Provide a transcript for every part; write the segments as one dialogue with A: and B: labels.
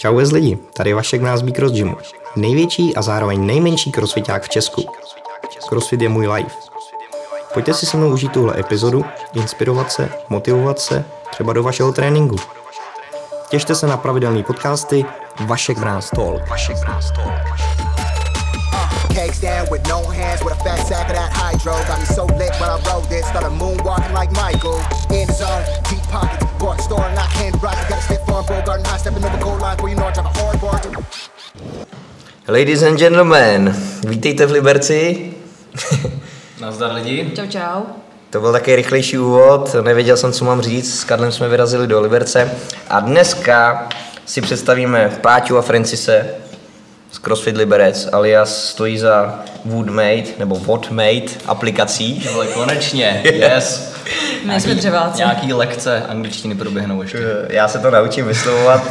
A: Čau bez lidi, tady Vašek Mrázbí Cross Gymu. Největší a zároveň nejmenší crossfiták v Česku. Crossfit je můj life. Pojďte si se mnou užít tuhle epizodu, inspirovat se, motivovat se, třeba do vašeho tréninku. Těšte se na pravidelné podcasty Vašek Mráz Talk. Vašek Mráz Talk. Cake stand with no hands with a fat sack of that hydro. Got me so lit when I rode this, started moonwalking like Michael. In the zone, deep pockets, bought store and I hand rock. Got a stiff arm, bull garden high, stepping over goal line, where you know I drive a hard bar. Ladies and gentlemen, vítejte v Liberci.
B: Nazdar lidi.
C: Čau, čau.
A: To byl takový rychlejší úvod, nevěděl jsem, co mám říct, s Karlem jsme vyrazili do Liberce a dneska si představíme Páťu a Francise, z CrossFit Liberec, alias stojí za Woodmate, nebo Whatmate aplikací.
B: Ale konečně, yes.
C: My jsme dřeváci.
B: Nějaký lekce angličtiny proběhnou ještě.
A: Já se to naučím vyslovovat.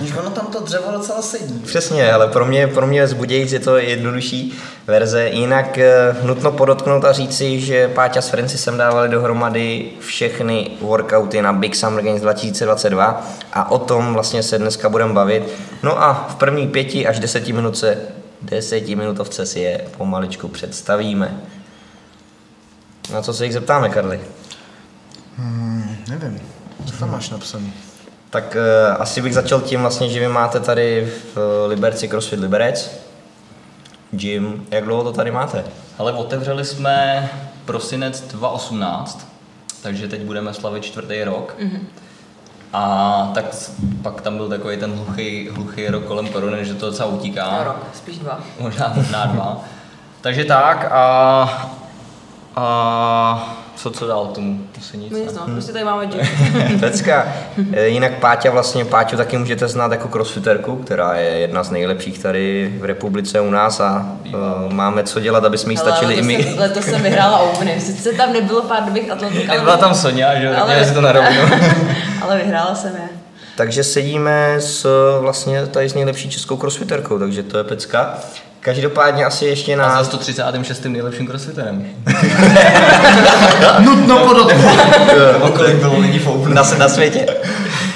B: Už ono tam to dřevo docela sedí.
A: Přesně, ale pro mě, pro mě zbudějíc je to jednodušší verze. Jinak eh, nutno podotknout a říci, že Páťa s Francisem dávali dohromady všechny workouty na Big Summer Games 2022 a o tom vlastně se dneska budeme bavit. No a v první pěti až deseti minutce, desetiminutovce si je pomaličku představíme. Na co se jich zeptáme, Karli?
D: Hmm, nevím, co tam máš napsaný?
A: Tak uh, asi bych začal tím vlastně, že vy máte tady v Liberci CrossFit Liberec. Gym, jak dlouho to tady máte?
B: Ale otevřeli jsme prosinec 2018, takže teď budeme slavit čtvrtý rok. Mm-hmm. A tak pak tam byl takový ten hluchý, hluchý rok kolem korony, že to docela utíká.
C: No, rok, spíš dva.
B: Možná, možná dva. takže tak a, a co, co dál tomu?
C: se nic, nic no, prostě tady máme gym.
A: Pecka. Eh, jinak Páťa vlastně, Páťu taky můžete znát jako crossfiterku, která je jedna z nejlepších tady v republice u nás a uh, máme co dělat, aby jsme jí stačili i my.
C: Jsem, letos jsem vyhrála Openy, sice tam nebylo pár dobrých atletik,
B: ale... Byla tam Sonja, že ale, si to narovinu.
C: ale vyhrála jsem je.
A: Takže sedíme s vlastně tady s nejlepší českou crossfiterkou, takže to je pecka. Každopádně asi ještě na...
B: A za 136. nejlepším crossfiterem.
D: Nutno podotknout.
B: kolik bylo lidí
A: na, na světě.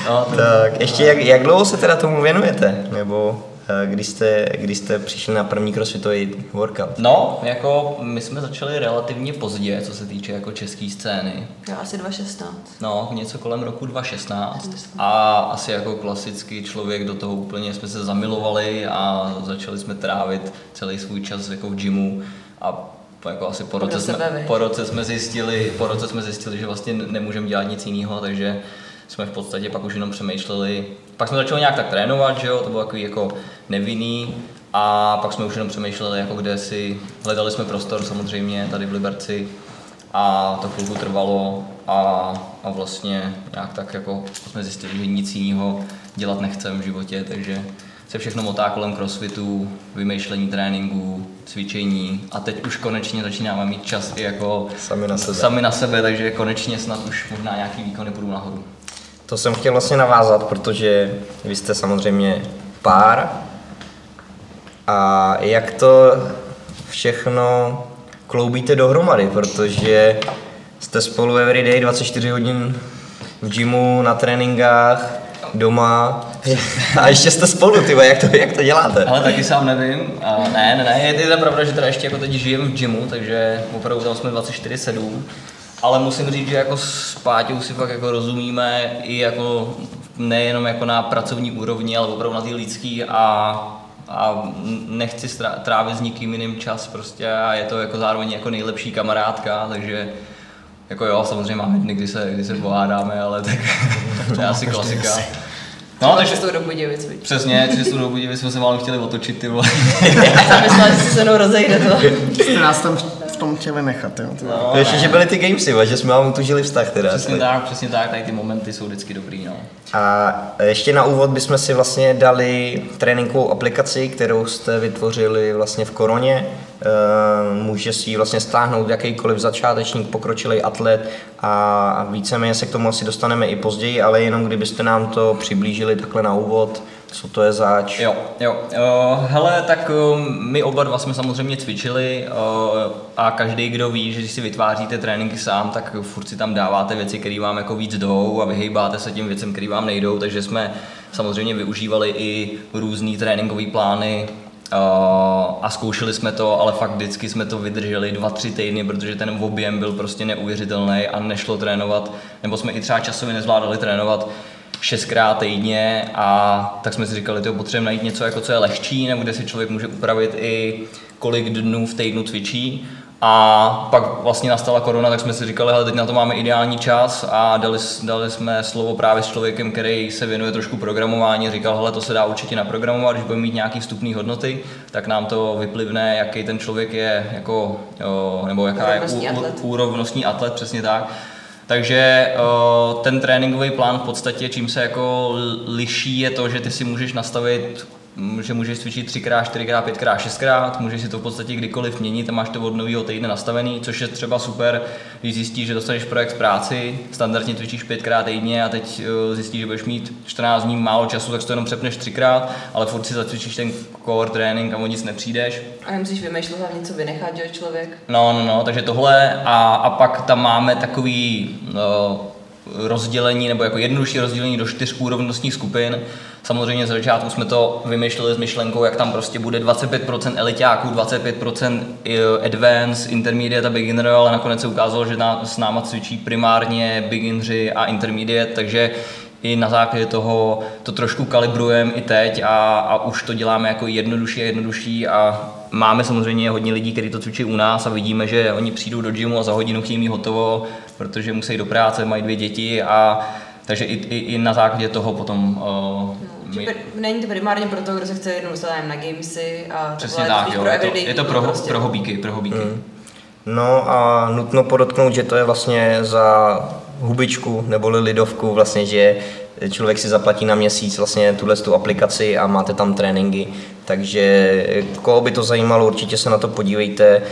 A: No, tak, ještě jak, jak dlouho se teda tomu věnujete? Nebo když jste, když jste přišli na první crossfitový workout?
B: No, jako my jsme začali relativně pozdě, co se týče jako české scény.
C: Já asi 2016.
B: No, něco kolem roku 2016. A asi jako klasický člověk do toho úplně jsme se zamilovali a začali jsme trávit celý svůj čas jako v gymu a jako asi po roce, jsme, po roce jsme zjistili, po roce jsme zjistili, že vlastně nemůžeme dělat nic jiného, takže jsme v podstatě pak už jenom přemýšleli, pak jsme začali nějak tak trénovat, že jo, to bylo takový jako nevinný, a pak jsme už jenom přemýšleli, jako kde si, hledali jsme prostor samozřejmě tady v Liberci. A to chvilku trvalo a, a vlastně nějak tak jako jsme zjistili, že nic jiného dělat nechcem v životě, takže se všechno motá kolem crossfitu, vymýšlení tréninku, cvičení. A teď už konečně začínáme mít čas i jako
A: sami na sebe,
B: sami na sebe takže konečně snad už možná nějaký výkony půjdu nahoru.
A: To jsem chtěl vlastně navázat, protože vy jste samozřejmě pár. A jak to všechno kloubíte dohromady, protože jste spolu everyday 24 hodin v gymu, na tréninkách, doma. A ještě jste spolu, ty, jak to, jak to děláte?
B: Ale taky sám nevím. A ne, ne, ne, je, to pravda, že teda ještě jako teď žijem v gymu, takže opravdu tam jsme 24-7 ale musím říct, že jako s Páťou si fakt jako rozumíme i jako nejenom jako na pracovní úrovni, ale opravdu na ty lidský a, a nechci trávit s nikým jiným čas prostě a je to jako zároveň jako nejlepší kamarádka, takže jako jo, samozřejmě máme dny, kdy se, kdy se pohádáme, ale tak, tak to je asi klasika.
C: No, takže to do Budějovic,
B: Přesně, cestu do Budějovic jsme se málem chtěli otočit, ty vole.
C: Já jsem myslela, že se se mnou rozejde to.
D: Jste nás tam tom chtěli nechat, jo.
A: No, ještě, že byly ty gamesy, že jsme vám utužili vztah teda.
B: Přesně tak, přesně tak, tady ty momenty jsou vždycky dobrý, no.
A: A ještě na úvod bychom si vlastně dali tréninkovou aplikaci, kterou jste vytvořili vlastně v koroně. Eh, může si ji vlastně stáhnout jakýkoliv začátečník, pokročilý atlet a víceméně se k tomu asi dostaneme i později, ale jenom kdybyste nám to přiblížili takhle na úvod, Co to je zač?
B: Jo, jo. Uh, hele, tak uh, my oba dva jsme samozřejmě cvičili uh, a každý, kdo ví, že když si vytváříte tréninky sám, tak furt si tam dáváte věci, které vám jako víc jdou a vyhejbáte se těm věcem, které vám nejdou, takže jsme samozřejmě využívali i různý tréninkové plány, a zkoušeli jsme to, ale fakt vždycky jsme to vydrželi dva, tři týdny, protože ten objem byl prostě neuvěřitelný a nešlo trénovat, nebo jsme i třeba časově nezvládali trénovat šestkrát týdně a tak jsme si říkali, že potřebujeme najít něco, jako co je lehčí, nebo kde si člověk může upravit i kolik dnů v týdnu cvičí a pak vlastně nastala korona, tak jsme si říkali, hele, teď na to máme ideální čas a dali, dali jsme slovo právě s člověkem, který se věnuje trošku programování. Říkal, hele, to se dá určitě naprogramovat, když budeme mít nějaký vstupní hodnoty, tak nám to vyplivne, jaký ten člověk je, jako, jo, nebo jaká je úrovnostní atlet, přesně tak. Takže ten tréninkový plán v podstatě, čím se jako liší, je to, že ty si můžeš nastavit že můžeš cvičit 3 4 5 6 můžeš si to v podstatě kdykoliv měnit a máš to od nového týdne nastavený, což je třeba super, když zjistíš, že dostaneš projekt z práci, standardně cvičíš 5 krát týdně a teď eh, zjistíš, že budeš mít 14 dní málo času, tak to jenom přepneš 3 ale furt si zacvičíš ten core trénink a o nic nepřijdeš.
C: A nemusíš vymýšlet hlavně, co vynechat, že člověk.
B: No, no, no, takže tohle a, a pak tam máme takový no, rozdělení nebo jako jednodušší rozdělení do čtyř úrovnostních skupin. Samozřejmě z začátku jsme to vymýšleli s myšlenkou, jak tam prostě bude 25% elitáků, 25% advanced, intermediate a beginner, ale nakonec se ukázalo, že s náma cvičí primárně beginneři a intermediate, takže i na základě toho to trošku kalibrujeme i teď a, a už to děláme jako jednodušší a jednodušší a máme samozřejmě hodně lidí, kteří to cvičí u nás a vidíme, že oni přijdou do gymu a za hodinu chtějí mít hotovo, protože musí do práce, mají dvě děti a takže i, i, i na základě toho potom uh,
C: no, my... Není to primárně pro to, kdo se chce jednou dostat na gamesy a
B: Přesně tak, jo, je to, je to pro, prostě. pro hobíky, pro hobíky. Mm.
A: No a nutno podotknout, že to je vlastně za hubičku neboli lidovku vlastně, že člověk si zaplatí na měsíc vlastně tuhle tu aplikaci a máte tam tréninky, takže koho by to zajímalo, určitě se na to podívejte,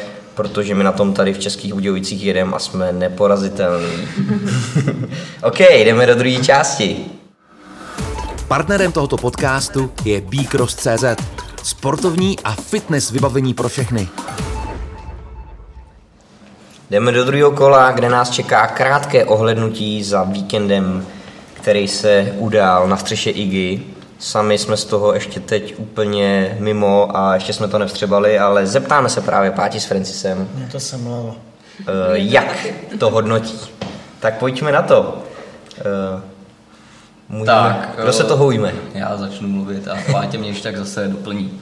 A: protože my na tom tady v Českých Budějovicích jedeme a jsme neporazitelní. OK, jdeme do druhé části.
E: Partnerem tohoto podcastu je Bcross.cz, sportovní a fitness vybavení pro všechny.
A: Jdeme do druhého kola, kde nás čeká krátké ohlednutí za víkendem, který se udál na střeše Igi. Sami jsme z toho ještě teď úplně mimo a ještě jsme to nevstřebali, ale zeptáme se právě Páti s Francisem.
D: No to jsem. Uh,
A: jak to hodnotí? Tak pojďme na to. Uh, můžeme, tak, kdo se toho ujme?
B: Já začnu mluvit a Pátě mě ještě tak zase doplní.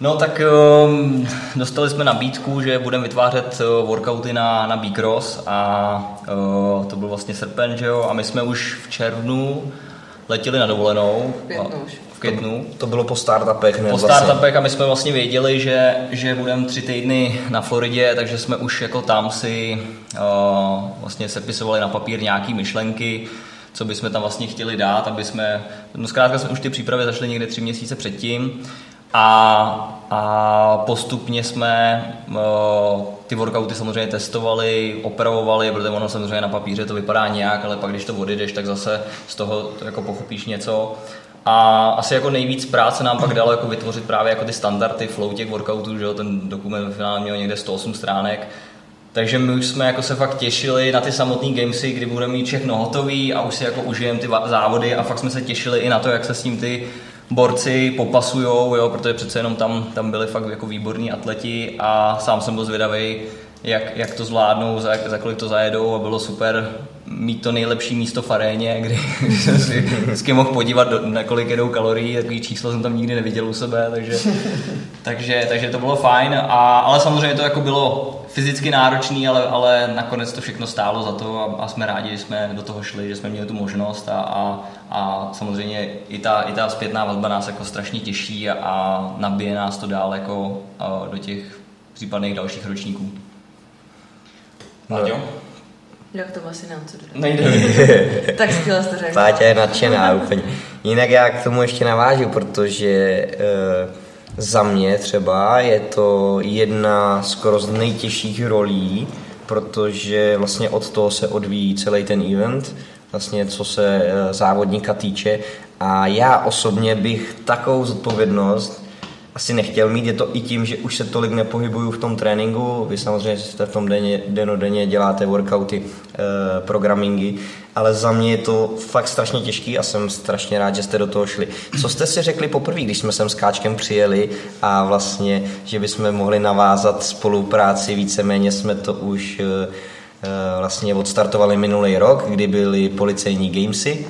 B: No tak um, dostali jsme nabídku, že budeme vytvářet uh, workouty na, na Bicross a uh, to byl vlastně srpen, že jo, a my jsme už v červnu letěli na dovolenou.
C: V květnu už.
B: V květnu.
A: To, to bylo po startupech.
B: Po vlastně. startupech a my jsme vlastně věděli, že, že budeme tři týdny na Floridě, takže jsme už jako tam si uh, vlastně sepisovali na papír nějaký myšlenky, co bychom tam vlastně chtěli dát, aby jsme, no zkrátka jsme už ty přípravy začali někde tři měsíce předtím a, a postupně jsme uh, ty workouty samozřejmě testovali, opravovali, protože ono samozřejmě na papíře to vypadá nějak, ale pak když to odjedeš, tak zase z toho to jako pochopíš něco. A asi jako nejvíc práce nám pak dalo jako vytvořit právě jako ty standardy flow těch workoutů, že jo, ten dokument ve finále měl někde 108 stránek, takže my už jsme jako se fakt těšili na ty samotné gamesy, kdy budeme mít všechno hotový a už si jako užijeme ty závody a fakt jsme se těšili i na to, jak se s tím ty borci popasujou, jo, protože přece jenom tam, tam byli fakt jako výborní atleti a sám jsem byl zvědavý, jak, jak to zvládnou, za, za kolik to zajedou a bylo super mít to nejlepší místo v aréně, kdy, jsem si vždycky mohl podívat, do, na kolik jedou kalorií, takový číslo jsem tam nikdy neviděl u sebe, takže, takže, takže to bylo fajn, a, ale samozřejmě to jako bylo fyzicky náročný, ale, ale nakonec to všechno stálo za to a, a jsme rádi, že jsme do toho šli, že jsme měli tu možnost a, a, a samozřejmě i ta, i ta zpětná vazba nás jako strašně těší a, a nabije nás to dál jako do těch případných dalších ročníků.
C: No. Jak to asi nám co dodat.
B: Nejde.
C: tak skvěle to řekl.
A: Páťa je nadšená úplně. Jinak já k tomu ještě navážu, protože uh, za mě třeba je to jedna skoro z nejtěžších rolí, protože vlastně od toho se odvíjí celý ten event, vlastně co se eh, závodníka týče A já osobně bych takovou zodpovědnost asi nechtěl mít, je to i tím, že už se tolik nepohybuju v tom tréninku, vy samozřejmě jste v tom denně, denodenně děláte workouty, eh, programingy, ale za mě je to fakt strašně těžký a jsem strašně rád, že jste do toho šli. Co jste si řekli poprvé, když jsme sem s Káčkem přijeli a vlastně, že bychom mohli navázat spolupráci, víceméně jsme to už eh, vlastně odstartovali minulý rok, kdy byly policejní gamesy,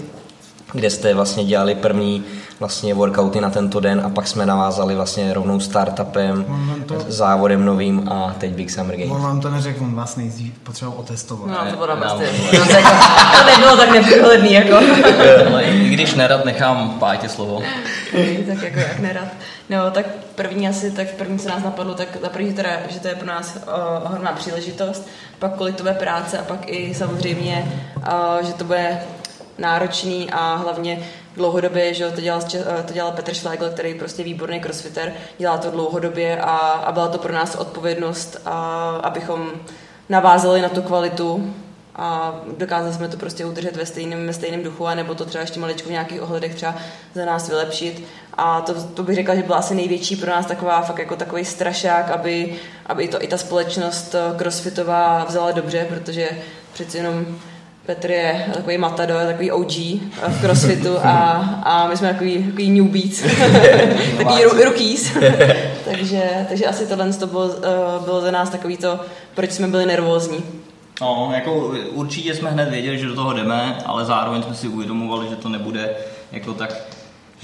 A: kde jste vlastně dělali první vlastně workouty na tento den a pak jsme navázali vlastně rovnou startupem,
D: to-
A: závodem novým a teď Big Summer Games.
D: On vám to neřekl, on vás nejdřív potřeboval otestovat.
C: No, to bylo
B: Ne,
C: prostě, no, to, to nebylo tak nepřehledný, jako.
B: Ale i když nerad nechám Pátě slovo.
C: tak jako jak nerad. No, tak první asi, tak první, co nás napadlo, tak za první teda, že to je pro nás uh, ohromná příležitost, pak kolik to bude práce a pak i samozřejmě, uh, že to bude náročný a hlavně dlouhodobě, že to dělal, eh, to dělal Petr Schlegel, který je prostě výborný crossfitter, dělá to dlouhodobě a, a byla to pro nás odpovědnost, a, abychom navázali na tu kvalitu a dokázali jsme to prostě udržet ve stejném, ve stejném duchu, nebo to třeba ještě maličko v nějakých ohledech třeba za nás vylepšit. A to, to bych řekla, že byla asi největší pro nás taková fakt jako takový strašák, aby, aby to i ta společnost eh, crossfitová vzala dobře, protože přeci jenom Petr je takový matador, takový OG v crossfitu a, a my jsme takový, takový newbies, takový ru, rookies. takže, takže asi tohle to bylo, eh, bylo za nás takový to, proč jsme byli nervózní.
B: No, jako určitě jsme hned věděli, že do toho jdeme, ale zároveň jsme si uvědomovali, že to nebude jako tak,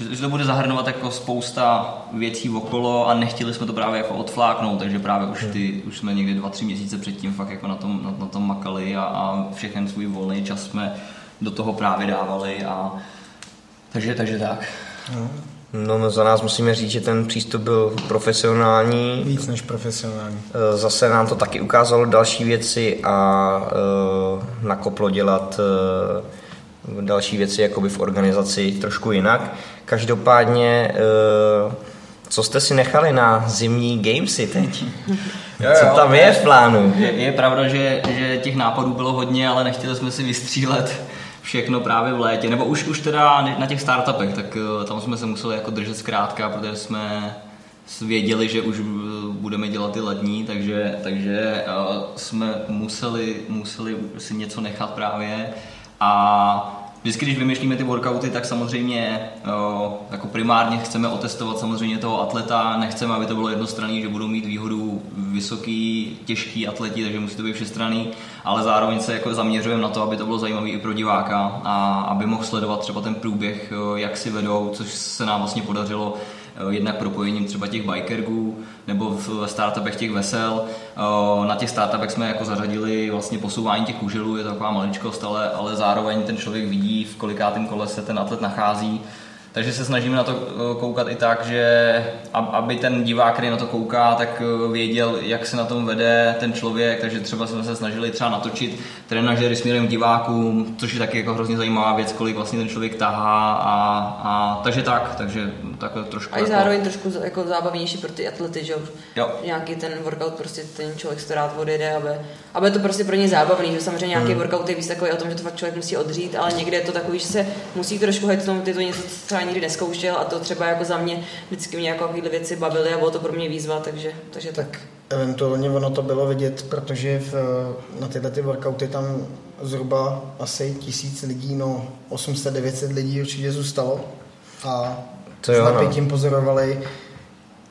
B: že, že to bude zahrnovat jako spousta věcí okolo a nechtěli jsme to právě jako odfláknout, takže právě už ty, už jsme někdy dva, tři měsíce předtím fakt jako na tom, na, na tom makali a, a všechen svůj volný čas jsme do toho právě dávali a takže, takže tak.
A: No, no za nás musíme říct, že ten přístup byl profesionální,
D: Víc než profesionální.
A: Eh, Zase nám to taky ukázalo další věci a uh, nakoplo dělat uh, další věci jakoby v organizaci trošku jinak. Každopádně, uh, co jste si nechali na zimní gamesy teď? Co tam je v plánu?
B: Je, je pravda, že, že těch nápadů bylo hodně, ale nechtěli jsme si vystřílet všechno právě v létě, nebo už, už teda na těch startupech, tak eh, tam jsme se museli jako držet zkrátka, protože jsme věděli, že už eh, budeme dělat ty lední, takže, takže eh, jsme museli, museli si něco nechat právě a Vždycky, když vymýšlíme ty workouty, tak samozřejmě jako primárně chceme otestovat samozřejmě toho atleta, nechceme, aby to bylo jednostranný, že budou mít výhodu vysoký, těžký atleti, takže musí to být všestranný, ale zároveň se jako zaměřujeme na to, aby to bylo zajímavé i pro diváka a aby mohl sledovat třeba ten průběh, jak si vedou, což se nám vlastně podařilo jednak propojením třeba těch bikergů nebo v startupech těch vesel. Eh, Na těch startupech jsme jako zařadili vlastně posouvání těch užilů, je to taková maličkost, ale, ale zároveň ten člověk vidí, v kolikátém kole se ten atlet nachází. Takže se snažíme na to eh, koukat i tak, že ab- aby ten divák, který na to kouká, tak eh, věděl, jak se na tom vede ten člověk, takže třeba jsme se snažili třeba natočit trenažery směrem k divákům, což je taky jako hrozně zajímavá věc, kolik vlastně ten člověk tahá a, a takže tak, takže takhle trošku
C: A i
B: jako-
C: zároveň trošku z- jako zábavnější pro ty atlety, že jo? Nějaký ten workout, prostě ten člověk to rád odjede, aby, aby je to prostě pro ně zábavný, že samozřejmě nějaký
B: Hmm.
C: workout je víc takový o tom, že to fakt člověk musí odřít, ale někde je to takový, že se musí trošku hejt tomu, ty to něco třeba nikdy neskoušel a to třeba jako za mě vždycky mě jako takovéhle věci bavily a bylo to pro mě výzva, takže, takže tak.
D: Tak eventuálně ono to bylo vidět, protože v, na tyhle ty workouty tam zhruba asi tisíc lidí, no 800-900 lidí určitě zůstalo a
A: To
D: s
A: no.
D: napětím pozorovali,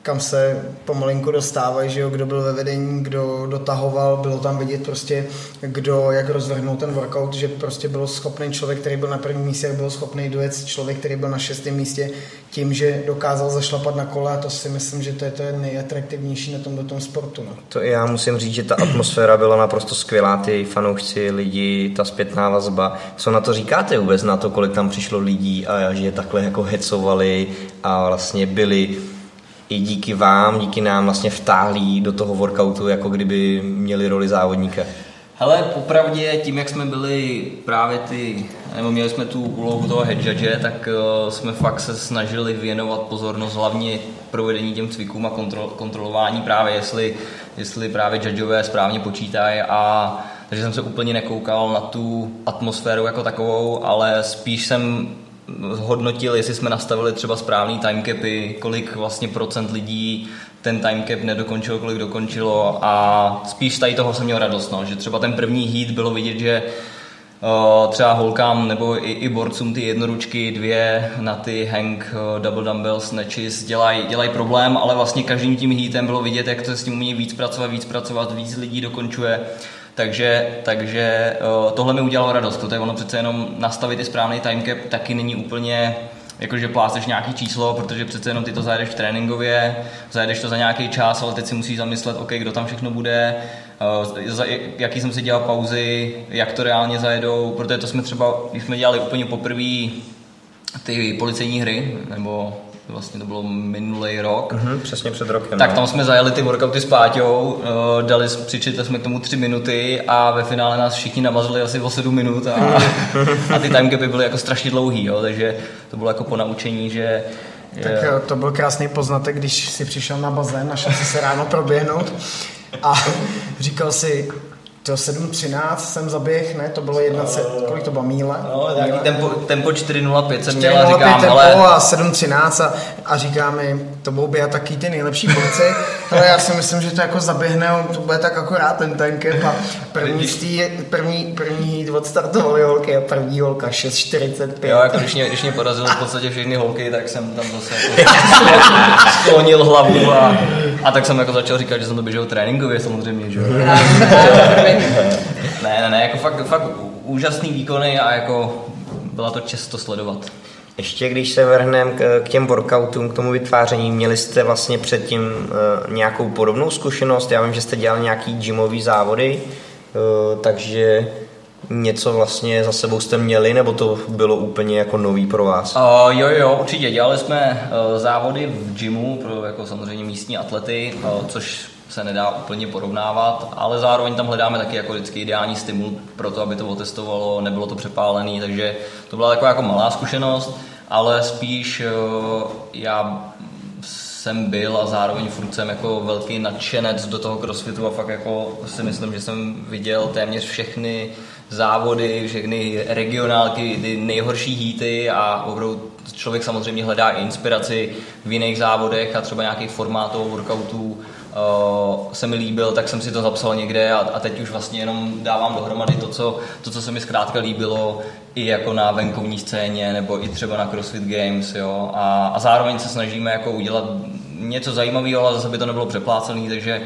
D: kam se pomalinku dostávají, že jo, kdo byl ve vedení, kdo dotahoval, bylo tam vidět prostě, kdo jak rozvrhnul ten workout, že prostě byl schopný člověk, který byl na prvním místě, byl schopný dojet člověk, který byl na šestém místě, tím, že dokázal zašlapat na kole a to si myslím, že to je to nejatraktivnější na tomto tom sportu. No.
A: To já musím říct, že ta atmosféra byla naprosto skvělá, ty fanoušci, lidi, ta zpětná vazba. Co na to říkáte vůbec, na to, kolik tam přišlo lidí a že je takhle jako hecovali a vlastně byli i díky vám, díky nám vlastně vtáhlí do toho workoutu, jako kdyby měli roli závodníka.
B: Hele, popravdě, tím, jak jsme byli právě ty, nebo měli jsme tu úlohu toho head judge, tak uh, jsme fakt se snažili věnovat pozornost hlavně provedení těm cvikům a kontrol, kontrolování právě, jestli, jestli právě judgeové správně počítají a takže jsem se úplně nekoukal na tu atmosféru jako takovou, ale spíš jsem hodnotil, jestli jsme nastavili třeba správný timecapy, kolik vlastně procent lidí ten timecap nedokončilo, kolik dokončilo a spíš tady toho jsem měl radost, no, že třeba ten první heat bylo vidět, že uh, třeba holkám nebo i, i borcům ty jednoručky, dvě na ty hang uh, double dumbbell snatches dělají dělaj problém, ale vlastně každým tím heatem bylo vidět, jak to s tím umí víc pracovat, víc pracovat, víc lidí dokončuje. Takže, takže uh, tohle mi udělalo radost, protože ono přece jenom nastavit i správný timecap taky není úplně jakože pláceš nějaký číslo, protože přece jenom ty to zajedeš v tréninkově, zajedeš to za nějaký čas, ale teď si musíš zamyslet, OK, kdo tam všechno bude, uh, jaký jsem si dělal pauzy, jak to reálně zajedou, protože to jsme třeba, když jsme dělali úplně poprvé ty policejní hry, nebo vlastně to bylo minulý rok.
A: Mhm, přesně před rokem.
B: Tak
A: no.
B: tam jsme zajeli ty workouty s Páťou, uh, dali, přičetli jsme k tomu tři minuty a ve finále nás všichni namazali asi o sedm minut a, a ty timecapy byly jako strašně dlouhý, jo, takže to bylo jako po naučení, že
D: Tak eh, to byl krásný poznatek, když si přišel na bazén, našel si se ráno proběhnout a říkal si, to 7.13 jsem zaběh, ne, to bylo jedna, se, kolik to bylo, míle?
B: No, nějaký tempo, tempo 4.05 jsem měl a
D: 4.05
B: říkám,
D: tempo
B: ale
D: a 7.13 a, a říká mi, to budou běhat taky ty nejlepší borci, ale já si myslím, že to jako zaběhne, on to bude tak akorát ten tankep a první, stý, první, první odstartovali holky a první holka 6.45.
B: jo, jako když mě, když mě porazili v podstatě všechny holky, tak jsem tam zase jako sklonil hlavu a, a tak jsem jako začal říkat, že jsem to běžel tréninkově samozřejmě, že jo. Ne, ne, ne, jako fakt, fakt úžasný výkony a jako byla to čest to sledovat.
A: Ještě když se vrhneme k, k těm workoutům, k tomu vytváření, měli jste vlastně předtím uh, nějakou podobnou zkušenost? Já vím, že jste dělali nějaký gymový závody, uh, takže něco vlastně za sebou jste měli, nebo to bylo úplně jako nový pro vás?
B: Uh, jo, jo, určitě. Dělali jsme uh, závody v gymu pro jako samozřejmě místní atlety, uh, což se nedá úplně porovnávat, ale zároveň tam hledáme taky jako vždycky ideální stimul pro to, aby to otestovalo, nebylo to přepálené, takže to byla taková jako malá zkušenost, ale spíš uh, já jsem byl a zároveň furt jsem jako velký nadšenec do toho crossfitu a fakt jako si myslím, že jsem viděl téměř všechny závody, všechny regionálky, ty nejhorší hýty a opravdu člověk samozřejmě hledá inspiraci v jiných závodech a třeba nějakých formátů, workoutů uh, se mi líbil, tak jsem si to zapsal někde a, a teď už vlastně jenom dávám dohromady to co, to, co se mi zkrátka líbilo i jako na venkovní scéně nebo i třeba na CrossFit Games, jo. A, a zároveň se snažíme jako udělat něco zajímavého, ale zase by to nebylo přeplácený, takže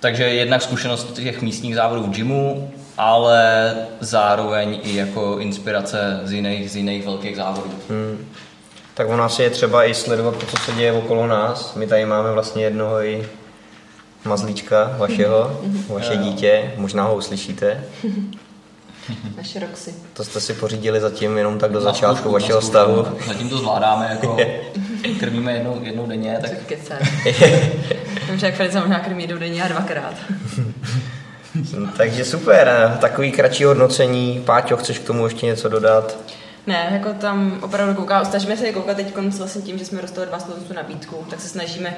B: takže jednak zkušenost těch místních závodů v gymu, ale zároveň i jako inspirace z jiných, z jiných velkých závodů.
A: Hmm. Tak u nás je třeba i sledovat to, co se děje okolo nás. My tady máme vlastně jednoho i mazlíčka vašeho, vaše dítě, možná ho uslyšíte.
C: Naše Roxy.
A: To jste si pořídili zatím jenom tak do
B: Na
A: začátku
B: zkoušku,
A: vašeho stavu.
B: Zatím to zvládáme, jako krmíme jednou, jednou denně, tak.
C: Vím, že jak se možná krmí do denně a dvakrát.
A: Takže super, takový kratší hodnocení. Páťo, chceš k tomu ještě něco dodat?
C: Ne, jako tam opravdu kouká, snažíme se koukat teď vlastně tím, že jsme dostali dva tu nabídku, tak se snažíme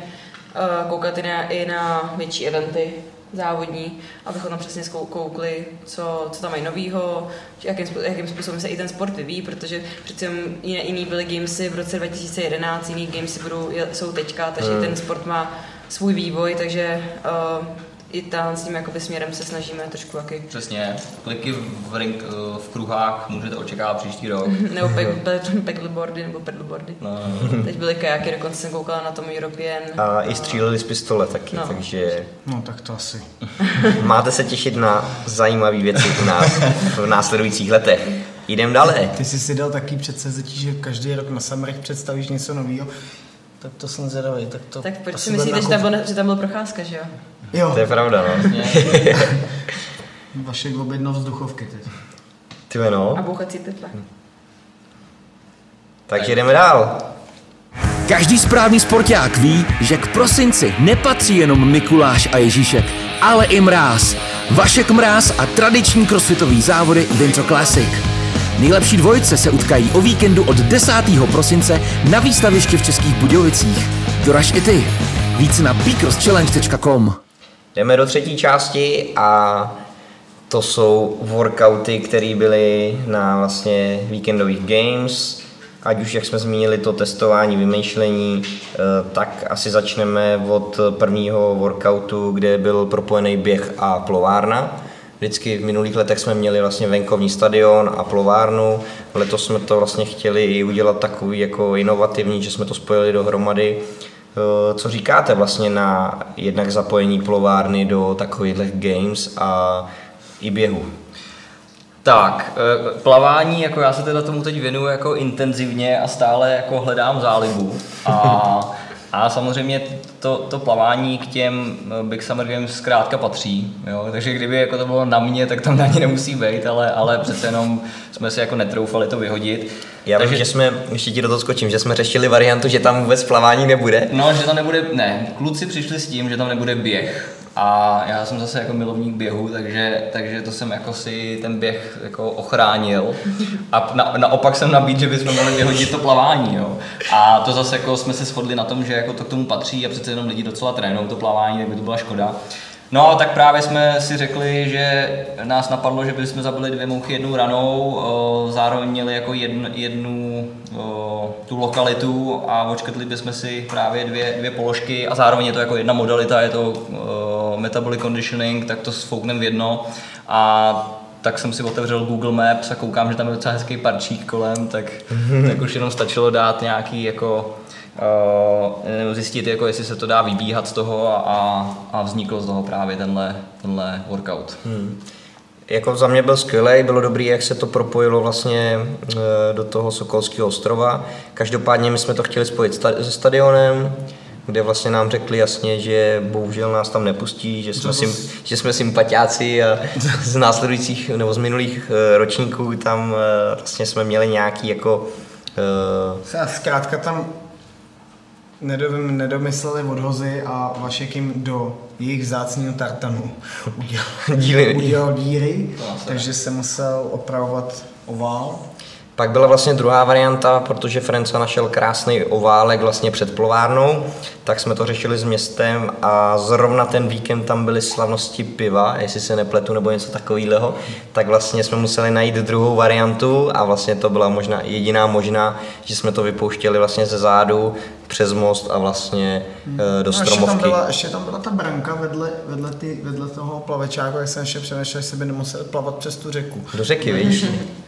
C: koukat i na, i na větší eventy závodní, abychom tam přesně koukli, co, co tam mají novýho, jakým, jakým způsobem se i ten sport vyvíjí, protože přece jiné, jiný byly gamesy v roce 2011, jiný gamesy budou, jsou teďka, takže
A: Hmm.
C: ten sport má svůj vývoj, takže uh, i tam s tím jakoby směrem se snažíme trošku jaký
B: přesně kliky v, ring, v kruhách můžete očekávat příští rok.
C: nebo pe- paddleboardy nebo paddleboardy.
B: No,
C: Teď byly kajaky, dokonce jsem koukala na tom European.
A: A i stříleli z pistole taky,
C: No.
A: takže
D: No tak to asi.
A: máte se těšit na zajímavé věci u nás v následujících letech. Jdem dále.
D: Ty jsi si dal taký předsevzetí, že každý rok na Summerech představíš něco nového. Tak to jsem zvědavý. Tak, to
C: Tak proč si myslíte, že tam, byl, že tam byl procházka, že jo?
D: Jo,
A: To je pravda, no.
D: vaše objedno vzduchovky teď.
A: Ty no.
C: A bouchací pytle.
A: Takže jdeme dál.
E: Každý správný sporták ví, že k prosinci nepatří jenom Mikuláš a Ježíšek, ale i mráz. Vašek Mráz a tradiční crossfitový závody Vinco Classic. Nejlepší dvojice se utkají o víkendu od 10. prosince na výstavišti v Českých Budějovicích. Doraž i ty. Víc na bcrosschallenge.com
A: Jdeme do třetí části a to jsou workouty, které byly na vlastně víkendových games. ať už jak jsme zmínili to testování, vymýšlení, eh, tak asi začneme od prvního workoutu, kde byl propojený běh a plovárna. Vždycky v minulých letech jsme měli vlastně venkovní stadion a plovárnu. Letos jsme to vlastně chtěli i udělat takový jako inovativní, že jsme to spojili dohromady. Eh, co říkáte vlastně na jednak zapojení plovárny do takovýchhle games a i běhu?
B: Tak, eh, plavání, jako já se teda tomu teď věnuju jako intenzivně a stále jako hledám zálibu. A, a samozřejmě to, to plavání k těm eh, Big Summer Games zkrátka patří. Jo? Takže kdyby jako to bylo na mě, tak tam na ní nemusí být, ale, ale přece jenom jsme si jako netroufali to vyhodit.
A: Já Takže, vím, že jsme, ještě ti do toho skočím, že jsme řešili variantu, že tam vůbec plavání nebude.
B: No, že tam nebude, ne, kluci přišli s tím, že tam nebude běh. A já jsem zase jako milovník běhu, takže, takže to jsem jako si ten běh jako ochránil. A na, naopak jsem nabít, že bychom mohli vyhodit to plavání. Jo. A to zase jako jsme se shodli na tom, že jako to k tomu patří a přece jenom lidi docela trénují to plavání, tak by to byla škoda. No, tak právě jsme si řekli, že nás napadlo, že bychom zabili dvě mouchy jednou ranou, zároveň měli jako jednu, jednu tu lokalitu a očkrtli bychom si právě dvě, dvě položky a zároveň je to jako jedna modalita, je to metabolic conditioning, tak to sfoukneme v jedno. A tak jsem si otevřel Google Maps a koukám, že tam je docela hezký parčík kolem, tak, tak už jenom stačilo dát nějaký jako uh, zjistit, jako jestli se to dá vybíhat z toho a, a vznikl z toho právě tenhle, tenhle workout. Hmm.
A: Jako za mě byl skvělý, bylo dobrý, jak se to propojilo vlastně uh, do toho Sokolského ostrova. Každopádně my jsme to chtěli spojit sta- se stadionem, kde vlastně nám řekli jasně, že bohužel nás tam nepustí, že jsme, sim, že jsme sympatiáci a z následujících nebo z minulých uh, ročníků tam vlastně jsme měli nějaký jako...
D: Uh, Zkrátka tam nedomysleli odhozy a Vašek jim do jejich vzácného tartanu udělal díry, udělal díry takže se musel opravovat ovál.
A: Pak byla vlastně druhá varianta, protože Frenca našel krásný oválek vlastně před plovárnou, tak jsme to řešili s městem a zrovna ten víkend tam byly slavnosti piva, jestli se nepletu nebo něco takového, tak vlastně jsme museli najít druhou variantu a vlastně to byla možná jediná možná, že jsme to vypouštěli vlastně ze zádu přes most a vlastně hmm. do stromovky.
D: No, ještě, tam byla, ještě tam byla ta branka vedle, vedle, ty, vedle toho plavečáku, jak jsem ještě přemýšlel, že by nemusel plavat přes tu řeku.
A: Do řeky, víš?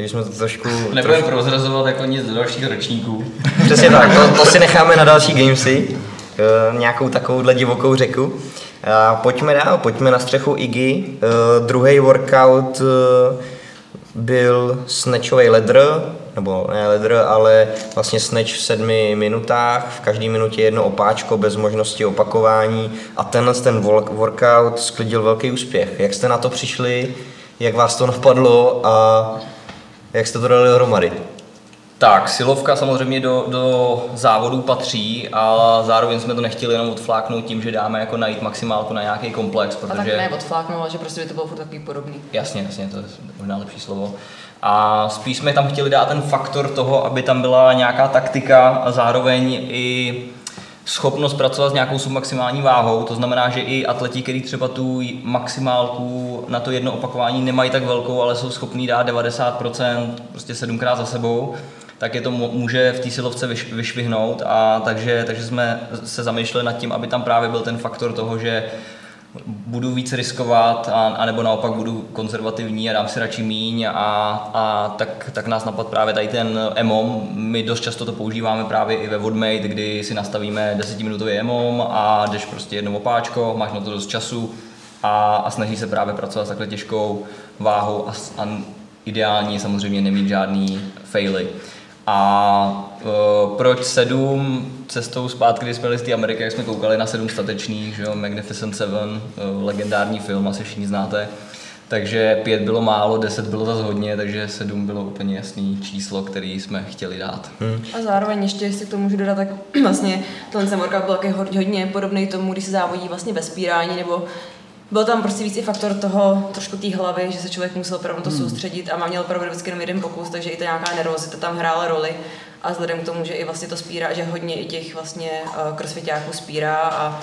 A: Takže jsme to trošku...
B: Nebudeme trošku... prozrazovat jako nic do dalších ročníků.
A: Přesně tak, to, to si necháme na další gamesy, uh, nějakou takovouhle divokou řeku. Uh, pojďme dál, pojďme na střechu Iggy. Uh, druhý workout uh, byl snatchový ledr, nebo ne ledr, ale vlastně snatch v sedmi minutách, v každé minutě jedno opáčko bez možnosti opakování a tenhle ten workout sklidil velký úspěch. Jak jste na to přišli, jak vás to napadlo a jak jste to dali dohromady?
B: Tak, silovka samozřejmě do, do závodu patří a zároveň jsme to nechtěli jenom odfláknout tím, že dáme jako najít maximálku na nějaký komplex,
C: protože... A tak ne odfláknout, ale že prostě by to bylo furt takový podobný.
B: Jasně, jasně, to je možná lepší slovo. A spíš jsme tam chtěli dát ten faktor toho, aby tam byla nějaká taktika a zároveň i schopnost pracovat s nějakou submaximální váhou, to znamená, že i atleti, kteří třeba tu maximálku na to jedno opakování nemají tak velkou, ale jsou schopní dát 90%, prostě sedmkrát za sebou, tak je to může v té silovce vyšvihnout. A takže, takže jsme se zamýšleli nad tím, aby tam právě byl ten faktor toho, že budu víc riskovat, a, naopak budu konzervativní a dám si radši míň a, a tak, tak nás napad právě tady ten EMOM. My dost často to používáme právě i ve Vodmate, kdy si nastavíme 10-minutový EMOM a jdeš prostě jednou opáčko, máš na to dost času a, a snaží se právě pracovat s takhle těžkou váhou a, a ideální samozřejmě nemít žádný faily. A uh, proč sedm cestou zpátky, když jsme byli z té Ameriky, jak jsme koukali na sedm statečných, že jo, Magnificent Seven, uh, legendární film, asi všichni znáte. Takže pět bylo málo, deset bylo zase hodně, takže sedm bylo úplně jasný číslo, který jsme chtěli dát.
C: Hmm. A zároveň ještě, jestli k tomu můžu dodat, tak vlastně tenhle workout byl taky hodně podobný tomu, když se závodí vlastně ve spírání nebo byl tam prostě víc i faktor toho, trošku té hlavy, že se člověk musel opravdu to hmm. soustředit a má měl opravdu vždycky jenom jeden pokus, takže i ta nějaká nervozita tam hrála roli. A vzhledem k tomu, že i vlastně to spírá, že hodně i těch vlastně uh, crossfitáků spírá a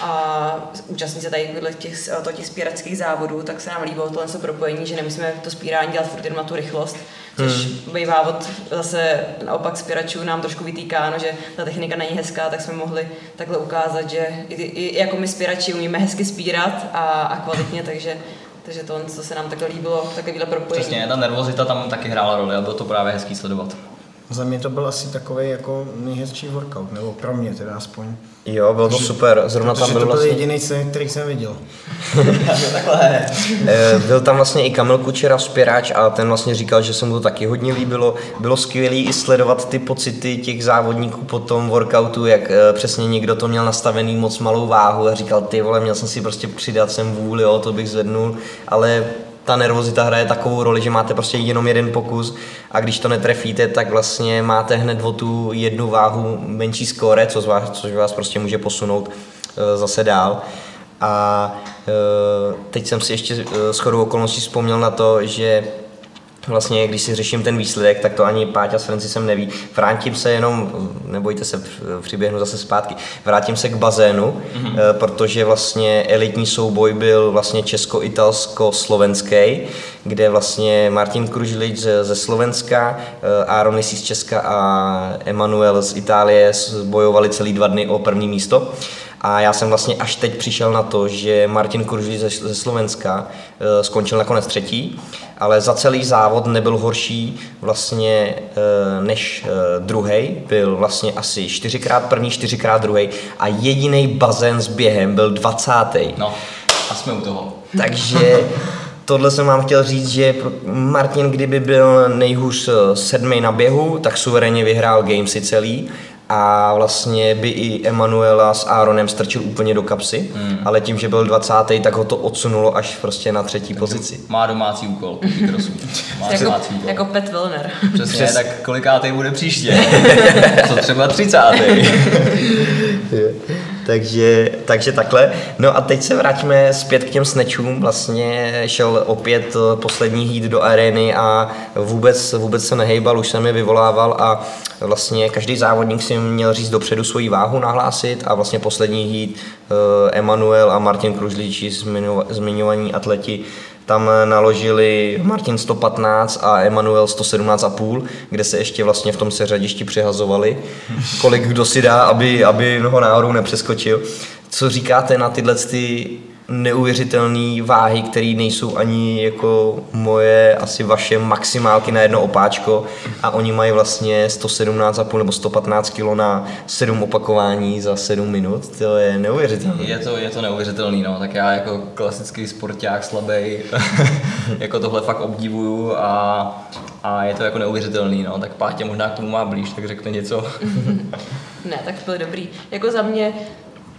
C: a účastní se tady těch, to těch spíračských závodů, tak se nám líbilo tohle propojení, že nemusíme to spírání dělat furt jenom na tu rychlost, což hmm. bývá od zase naopak spíračů nám trošku vytýkáno, že ta technika není hezká, tak jsme mohli takhle ukázat, že i, i jako my spírači umíme hezky spírat a, a kvalitně, takže takže to, co se nám takhle líbilo, takovýhle propojení.
B: Přesně, ta nervozita tam taky hrála roli a bylo to právě hezký sledovat.
D: Za mě to byl asi takový jako nejhezčí workout, nebo pro mě teda aspoň.
A: Jo, bylo to super. Zrovna tam byl,
D: to byl
A: vlastně...
D: jediný, který jsem viděl.
A: Eh, byl tam vlastně i Kamil Kučera, spěráč a ten vlastně říkal, že se mu to taky hodně líbilo. Bylo skvělé i sledovat ty pocity těch závodníků po tom workoutu, jak eh, přesně někdo to měl nastavený moc malou váhu a říkal, ty vole, měl jsem si prostě přidat sem vůli, jo, to bych zvednul, ale ta nervozita hraje takovou roli, že máte prostě jenom jeden pokus a když to netrefíte, tak vlastně máte hned o tu jednu váhu menší skóre, což vás, což vás prostě může posunout uh, zase dál. A uh, teď jsem si ještě uh, s chodou okolností vzpomněl na to, že vlastně, když si řeším ten výsledek, tak to ani Páťa s Francisem neví. Vrátím se jenom, nebojte se, přiběhnu zase zpátky, vrátím se k bazénu, mm-hmm. protože vlastně elitní souboj byl vlastně česko-italsko-slovenský, kde vlastně Martin Kružilič ze Slovenska, eh, Aaron z Česka a Emanuel z Itálie bojovali celý dva dny o první místo. A já jsem vlastně až teď přišel na to, že Martin Kurží ze, ze Slovenska e, skončil nakonec třetí, ale za celý závod nebyl horší vlastně e, než e, druhý. Byl vlastně asi čtyřikrát první, čtyřikrát druhý a jediný bazén s během byl dvacátý.
B: No, a jsme u toho.
A: Takže tohle jsem vám chtěl říct, že Martin, kdyby byl nejhůř sedmý na běhu, tak suverénně vyhrál gamesy celý a vlastně by i Emanuela s Aaronem strčil úplně do kapsy, hmm. ale tím, že byl 20. tak ho to odsunulo až prostě na třetí pozici.
B: Má domácí úkol,
C: Má jako, domácí úkol. Jako Pet Willner.
B: Přesně, Přes... tak kolikátej bude příště? Co třeba 30.
A: takže, takže takhle. No a teď se vrátíme zpět k těm snečům. Vlastně šel opět eh, poslední hít do arény a vůbec, vůbec se nehejbal, už jsem je vyvolával a vlastně každý závodník si měl říct dopředu svoji váhu nahlásit a vlastně poslední hít eh, Emanuel a Martin Kružlíči, zmiňovaní atleti, tam naložili Martin 115 a Emanuel 117,5, kde se ještě vlastně v tom seřadišti přihazovali, kolik kdo si dá, aby, aby ho náhodou nepřeskočil. Co říkáte na tyhle ty neuvěřitelné váhy, které nejsou ani jako moje, asi vaše maximálky na jedno opáčko a oni mají vlastně 117,5 nebo 115 kg na 7 opakování za 7 minut, to je neuvěřitelné.
B: Je to, je to neuvěřitelný, no, tak já jako klasický sporták slabý jako tohle fakt obdivuju a, a je to jako neuvěřitelný, no, tak Pátě možná k tomu má blíž, tak řekne něco.
C: ne, tak byl dobrý. Jako za mě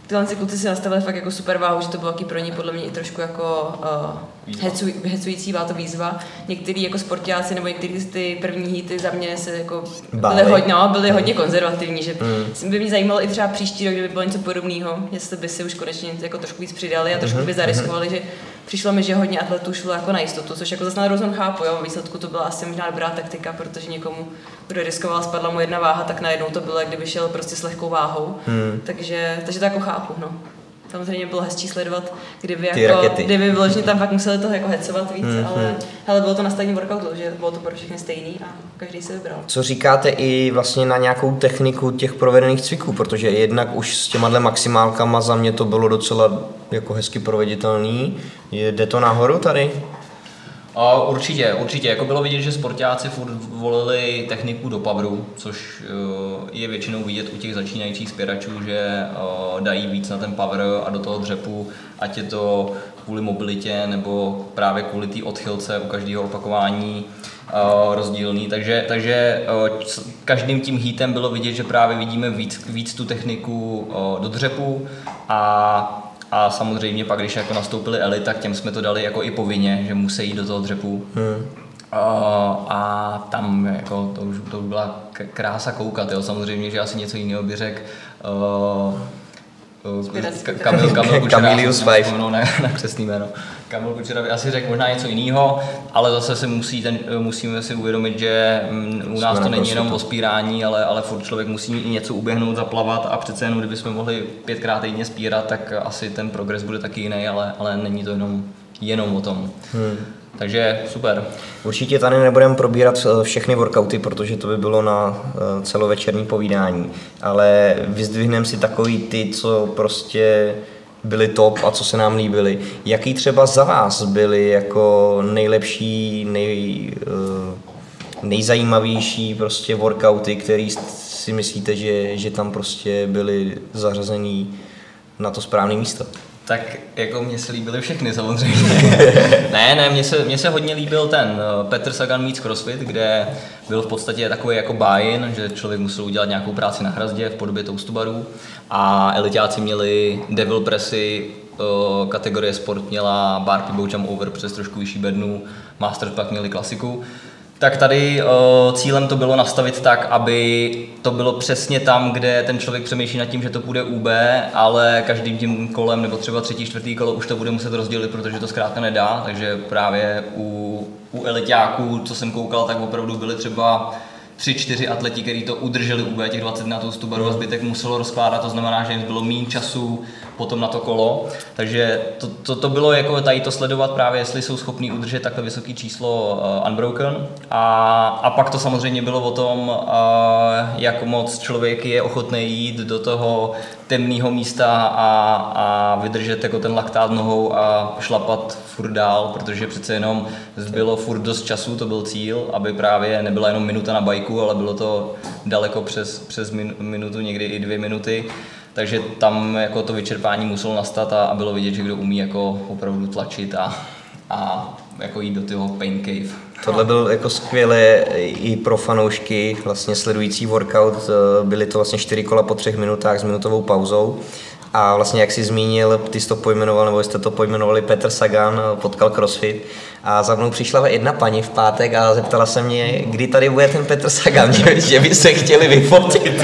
C: tyhle kluci si nastavili fakt jako super váhu, že to bylo pro ně podle mě i trošku jako uh, hecuj, hecující byla to výzva. Některý jako sportáci nebo některý ty první hity za mě se jako byli, hodně, no, byli hodně konzervativní, že mm. by mě zajímalo i třeba příští rok, kdyby bylo něco podobného, jestli by si už konečně jako trošku víc přidali a trošku mm-hmm. by zariskovali, že přišlo mi, že hodně atletů šlo jako na jistotu, což jako zase na rozhon chápu, jo, výsledku to byla asi možná dobrá taktika, protože někomu, kdo riskoval, spadla mu jedna váha, tak najednou to bylo, kdyby šel prostě s lehkou váhou, hmm. takže, takže to jako chápu, no. Samozřejmě bylo hezčí sledovat, kdyby, jako, kdyby vyloženě tam fakt museli toho jako hecovat víc, mm, ale, ale bylo to na stejný workoutu, že bylo to pro všechny stejný a každý se vybral.
A: Co říkáte i vlastně na nějakou techniku těch provedených cviků, protože jednak už s těma maximálkama za mě to bylo docela jako hezky proveditelný. Jde to nahoru tady?
B: A určitě, určitě. Jako bylo vidět, že sportáci furt volili techniku do pavru, což eh, je většinou vidět u těch začínajících spěračů, že eh, dají víc na ten power a do toho dřepu, ať je to kvůli mobilitě nebo právě kvůli té odchylce u každého opakování eh, rozdílný. Takže, takže každým tím hítem bylo vidět, že právě vidíme víc, víc tu techniku do dřepu a a samozřejmě pak, když jako nastoupili Eli, tak těm jsme to dali jako i povinně, že musí jít do toho dřepu. Hmm. A, a tam jako to už, to už byla krása koukat, jo. samozřejmě, že asi něco jiného by řekl uh, Kamil, Kamil
A: Kamilius
B: si
A: Five.
B: vzpomněl na, na křesný jméno. Kamil Kučera by asi řekl možná něco jiného, ale zase si musí ten, musíme si uvědomit, že mm, u nás to není jenom o spírání, ale, ale furt člověk musí i něco uběhnout, zaplavat a přece jenom kdybychom mohli pětkrát týdně spírat, tak asi ten progres bude taky jiný, ale, ale není to jenom, jenom o tom. Hmm. Takže super.
A: Určitě tady nebudeme probírat eh, všechny workouty, protože to by bylo na eh, celovečerní povídání, ale vyzdvihneme si takový ty, co prostě byly top a co se nám líbily. Jaký třeba za vás byly jako nejlepší, nej, eh, nejzajímavější prostě workouty, který si myslíte, že, že tam prostě byly zařazený na to správné místo?
B: Tak jako mně se líbily všechny samozřejmě. ne, ne, mně se, mně se hodně líbil ten eh, Petr Sagan meets CrossFit, kde byl v podstatě takový jako buy-in, že člověk musel udělat nějakou práci na hrazdě v podobě toastu barů a elitáci měli devil pressy, eh, kategorie sport měla bar pivot jump over přes trošku vyšší bednu, masters pak měli klasiku. Tak tady uh, cílem to bylo nastavit tak, aby to bylo přesně tam, kde ten člověk přemýšlí nad tím, že to půjde UB, ale každým tím kolem nebo třeba třetí, čtvrtý kolo už to bude muset rozdělit, protože to zkrátka nedá. Takže právě u, u elitáků, co jsem koukal, tak opravdu byly třeba tři, čtyři atleti, kteří to udrželi UB těch 20 na tu stubaru a zbytek muselo rozkládat, to znamená, že jim bylo méně času potom na to kolo. Takže to, to, to bylo jako tady to sledovat právě, jestli jsou schopní udržet takhle vysoké číslo uh, unbroken. A, a pak to samozřejmě bylo o tom, uh, jak moc člověk je ochotný jít do toho temného místa a, a vydržet jako ten laktát nohou a šlapat furt dál, protože přece jenom zbylo furt dost času, to byl cíl, aby právě nebyla jenom minuta na bajku, ale bylo to daleko přes, přes min, minutu, někdy i dvě minuty. Takže tam jako to vyčerpání muselo nastat a, a bylo vidět, že kdo umí jako opravdu tlačit a, a jako jít do toho pain cave.
A: Tohle byl jako skvělé i pro fanoušky, vlastně sledující workout, eh, byly to vlastně čtyři kola po třech minutách s minutovou pauzou. A vlastně jak jsi zmínil, ty jsi to pojmenoval, nebo jste to pojmenovali Petr Sagan, eh, potkal CrossFit. A za mnou přišla jedna paní v pátek a zeptala se mě, kdy tady bude ten Petr Sagan, že, že by se chtěli vyfotit.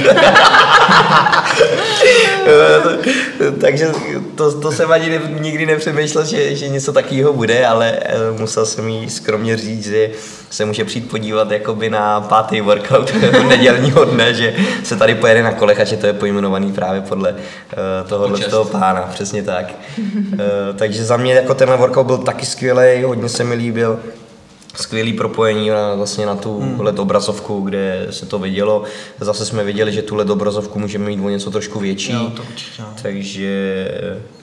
A: Takže to, to jsem ani nikdy nepřemýšlel, že, že něco takového bude, ale eh, musel jsem jí skromně říct, že se může přijít podívat jakoby na pátý workout nedělního dne, že se tady pojede na kolech a že to je pojmenovaný právě podle uh, tohohle
B: Počest.
A: toho pána, přesně tak. Uh, takže za mě jako tenhle workout byl taky skvělý, hodně se mi líbil skvělý propojení na, vlastně na tu hmm. LED obrazovku, kde se to vidělo. Zase jsme viděli, že tu LED obrazovku můžeme mít o něco trošku větší.
D: Jo, to určitě, no.
A: Takže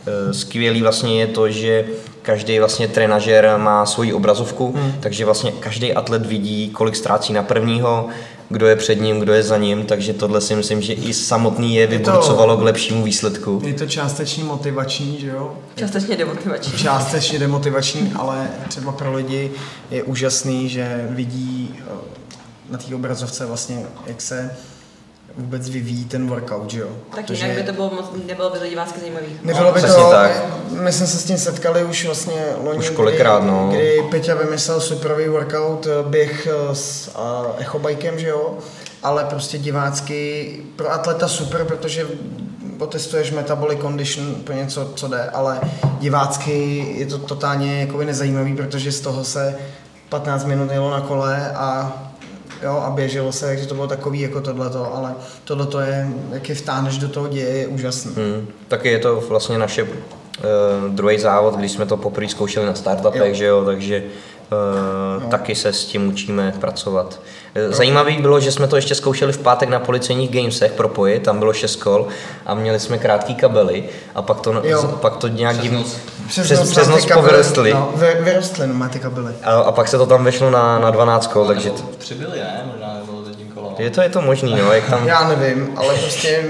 A: eh, skvělý vlastně je to, že každý vlastně trenažer má svoji obrazovku, hmm. takže vlastně každý atlet vidí, kolik ztrácí na prvního, kdo je před ním, kdo je za ním, takže tohle si myslím, že i samotný je vyburcovalo k lepšímu výsledku.
D: Je to částečně motivační, že jo?
C: Částečně demotivační.
D: Částečně demotivační, ale třeba pro lidi je úžasný, že vidí eh, na té obrazovce vlastně, jak se vůbec vyvíjí ten workout, že jo?
C: Tak
D: Protože
C: jinak by to bylo moc, nebylo by to divácky zajímavý.
D: Nebylo by
A: Přesně
D: to,
A: tak.
D: my jsme se s tím setkali už vlastně loni,
A: Už kolikrát,
D: kdy,
A: no.
D: kdy Peťa vymyslel superový workout, eh, běh eh, s uh, echobajkem, že jo? Ale prostě divácky pro atleta super, protože otestuješ metabolic condition, úplně něco, co jde, ale divácky je to totálně jakoby nezajímavý, protože z toho se 15 minut jelo na kole a jo, a běželo se, takže to bylo takový jako tohleto, ale tohleto je, jak je vtáhneš do toho děje, je úžasný.
A: Hmm. Taky je to vlastně naše uh, druhý závod, když jsme to poprvé zkoušeli na startupech,
D: Jo.
A: že jo, takže uh, no. taky se s tím učíme pracovat. Eh, Zajímavý bylo, že jsme to ještě zkoušeli v pátek na policejních gamesech propojit, tam bylo šest kol a měli jsme krátký kabely a pak to,
D: Jo.
A: pak to nějak
B: Přes noc.
A: přes, přes noc
D: ty kabely,
A: povyrostli.
D: No, vy, vyrostly no, má ty kabely.
A: A, a pak se to tam vešlo na, na 12 kol, takže
B: Nebo Přibyli, ne? Možná nebylo to tím kolo.
A: je to, je to možný, no, jak tam...
D: Já nevím, ale prostě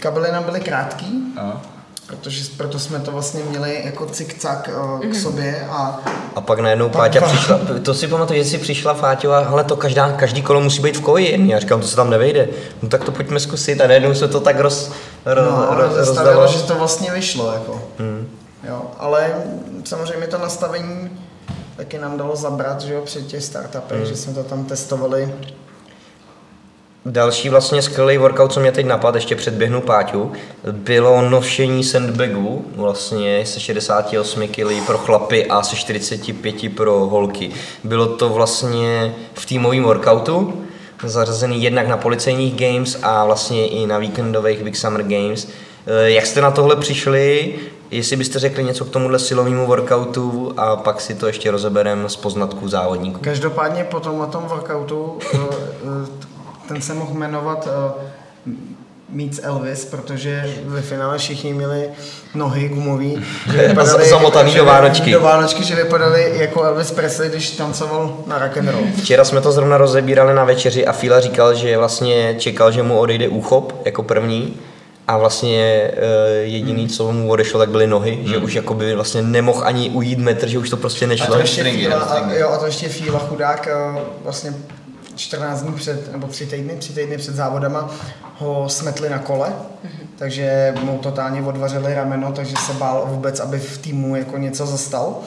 D: kabely nám byly krátký,
B: No.
D: Protože proto jsme to vlastně měli jako cik-cak uh, k sobě a
A: A pak najednou Páťa přišla, to si pamatuju, že si přišla Fáťo a ale to každá, každý kolo musí být v koji. Já říkám, to se tam nevejde. No tak to pojďme zkusit a najednou se to tak roz, roz,
D: no, zastavilo,
A: rozdalo.
D: že to vlastně vyšlo. Jako.
A: Hmm.
D: Jo, ale samozřejmě to nastavení taky nám dalo zabrat že jo, při těch startupech,
A: Hmm.
D: že jsme to tam testovali
A: Další vlastně skvělý workout, co mě teď napadl, ještě předběhnu Páťu, bylo nošení sandbagu, vlastně se 68 kg pro chlapy a se 45 pro holky. Bylo to vlastně v týmovém workoutu, zařazený jednak na policejních games a vlastně i na víkendových Big Summer Games. Eh, Jak jste na tohle přišli? Jestli byste řekli něco k tomuhle silovému workoutu a pak si to ještě rozebereme z poznatků závodníků.
D: Každopádně po tom workoutu eh, eh, ten se mohl jmenovat eh, Meets Elvis, protože ve finále všichni měli nohy gumový, že
A: Zamotaný
D: že-
A: do Vánočky.
D: Do Vánočky, že vypadali jako Elvis Presley, když tancoval na rock and roll.
A: Včera jsme to zrovna rozebírali na večeři a Fila říkal, že vlastně čekal, že mu odejde úchop jako první a vlastně e, jediný, co mu odešlo, tak byly nohy, že už jakoby vlastně nemohl ani ujít metr, že už to prostě
D: A
A: nešlo.
D: to ještě Fíla, a, jo, a to ještě Fíla chudák eh, vlastně 14 dní před, nebo 3 týdny, 3 týdny před závodama ho smetli na kole, takže mu totálně odvařili rameno, takže se bál vůbec, aby v týmu jako něco zastal.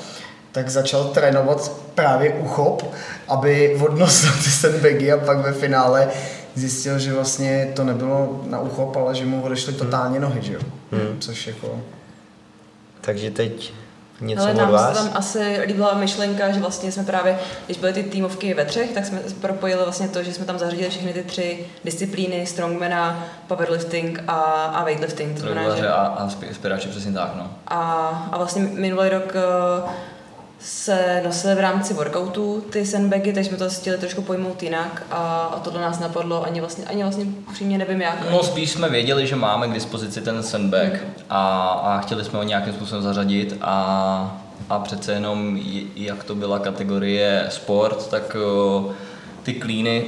D: Tak začal trénovat právě uchop, aby odnosil ty sandbagy a pak ve finále zjistil, že vlastně to nebylo na uchop, ale že mu odešly totálně nohy, že jo? Což jako...
A: Takže teď něco
C: Ale
A: od
C: nám se
A: vás.
C: tam asi líbila myšlenka, že vlastně jsme právě, když byly ty týmovky ve třech, tak jsme propojili vlastně to, že jsme tam zařadili všechny ty tři disciplíny, strongmana, powerlifting a, a weightlifting. To znamená, že
B: a, a spi- spěrači, přesně tak, no.
C: a, a vlastně minulý rok eh, se nosily v rámci workoutu ty sandbagy, takže jsme to chtěli trošku pojmout jinak a, a tohle nás napadlo, ani vlastně, ani vlastně upřímně nevím jak.
B: No spíš jsme věděli, že máme k dispozici ten sandbag a, a chtěli jsme ho nějakým způsobem zařadit a, a přece jenom jak to byla kategorie sport, tak ty klíny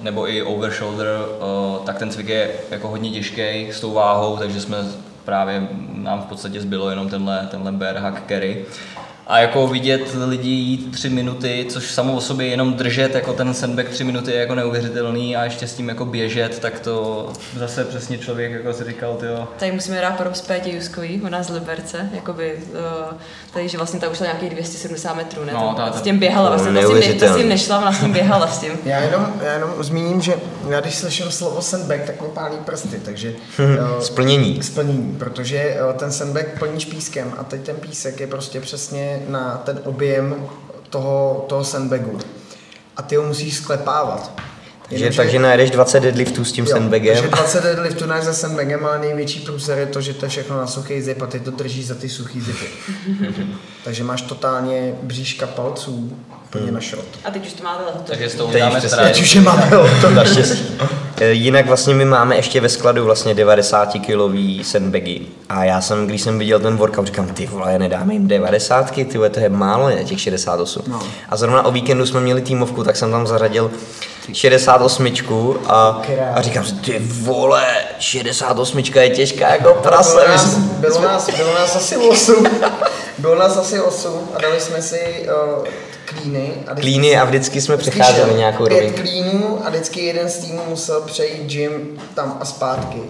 B: nebo i overshoulder, o, tak ten cvik je jako hodně těžký s tou váhou, takže jsme právě, nám v podstatě zbylo jenom tenhle, tenhle bear hack carry. A jako vidět lidi jít tři minuty, což samo o sobě jenom držet, jako ten sandbag tři minuty je jako neuvěřitelný a ještě s tím jako běžet, tak to zase přesně člověk jako si říkal, tyjo,
C: Tady musíme dát pro Pétě Juskový, ona z Liberce, jakoby, uh, tady, že vlastně ta už šla nějakých 270 metrů, ne?
B: No,
C: Ta-
B: ta-
C: s tím běhala, vlastně ta s tím, ta s tím nešla, ona s tím běhala s tím.
D: Já jenom, já jenom zmíním, že já když slyším slovo sandbag, tak mi pálí prsty, takže eh,
A: Splnění.
D: splnění, protože eh, ten sandbag plníš pískem a teď ten písek je prostě přesně na ten objem toho, toho sandbagu. A ty ho musíš sklepávat.
A: Takže,
D: Jenomže-
A: takže najedeš 20 deadliftů s tím
D: Jo,
A: sandbagem.
D: Takže 20 deadliftů náš za sandbagem, ale největší průser je to, že to je všechno na suchý zip a ty to držíš za ty suchý zipy. takže máš totálně bříška palců plně na šrot.
C: A teď už to máte hotovo.
B: takže s tou
A: Teď
B: dáme.
D: Teď už je máme to.
A: Naštěstí. Eh, Jinak vlastně my máme ještě ve skladu vlastně 90 kilový sandbagy. A já jsem, když jsem viděl ten workout, říkám, ty vole, nedáme jim 90, ty vole, to je málo, ne, těch 68.
D: No.
A: A zrovna o víkendu jsme měli týmovku, tak jsem tam zařadil 68 a, a říkám si, ty vole, 68 je těžká jako prase.
D: Bylo nás, bylo, nás, bylo nás asi 8. bylo nás asi 8 a dali jsme si uh, klíny. A
A: Klíny a vždycky jsme přecházeli nějakou
D: Pět
A: rovinku.
D: klínů a vždycky jeden z týmů musel přejít gym tam a zpátky.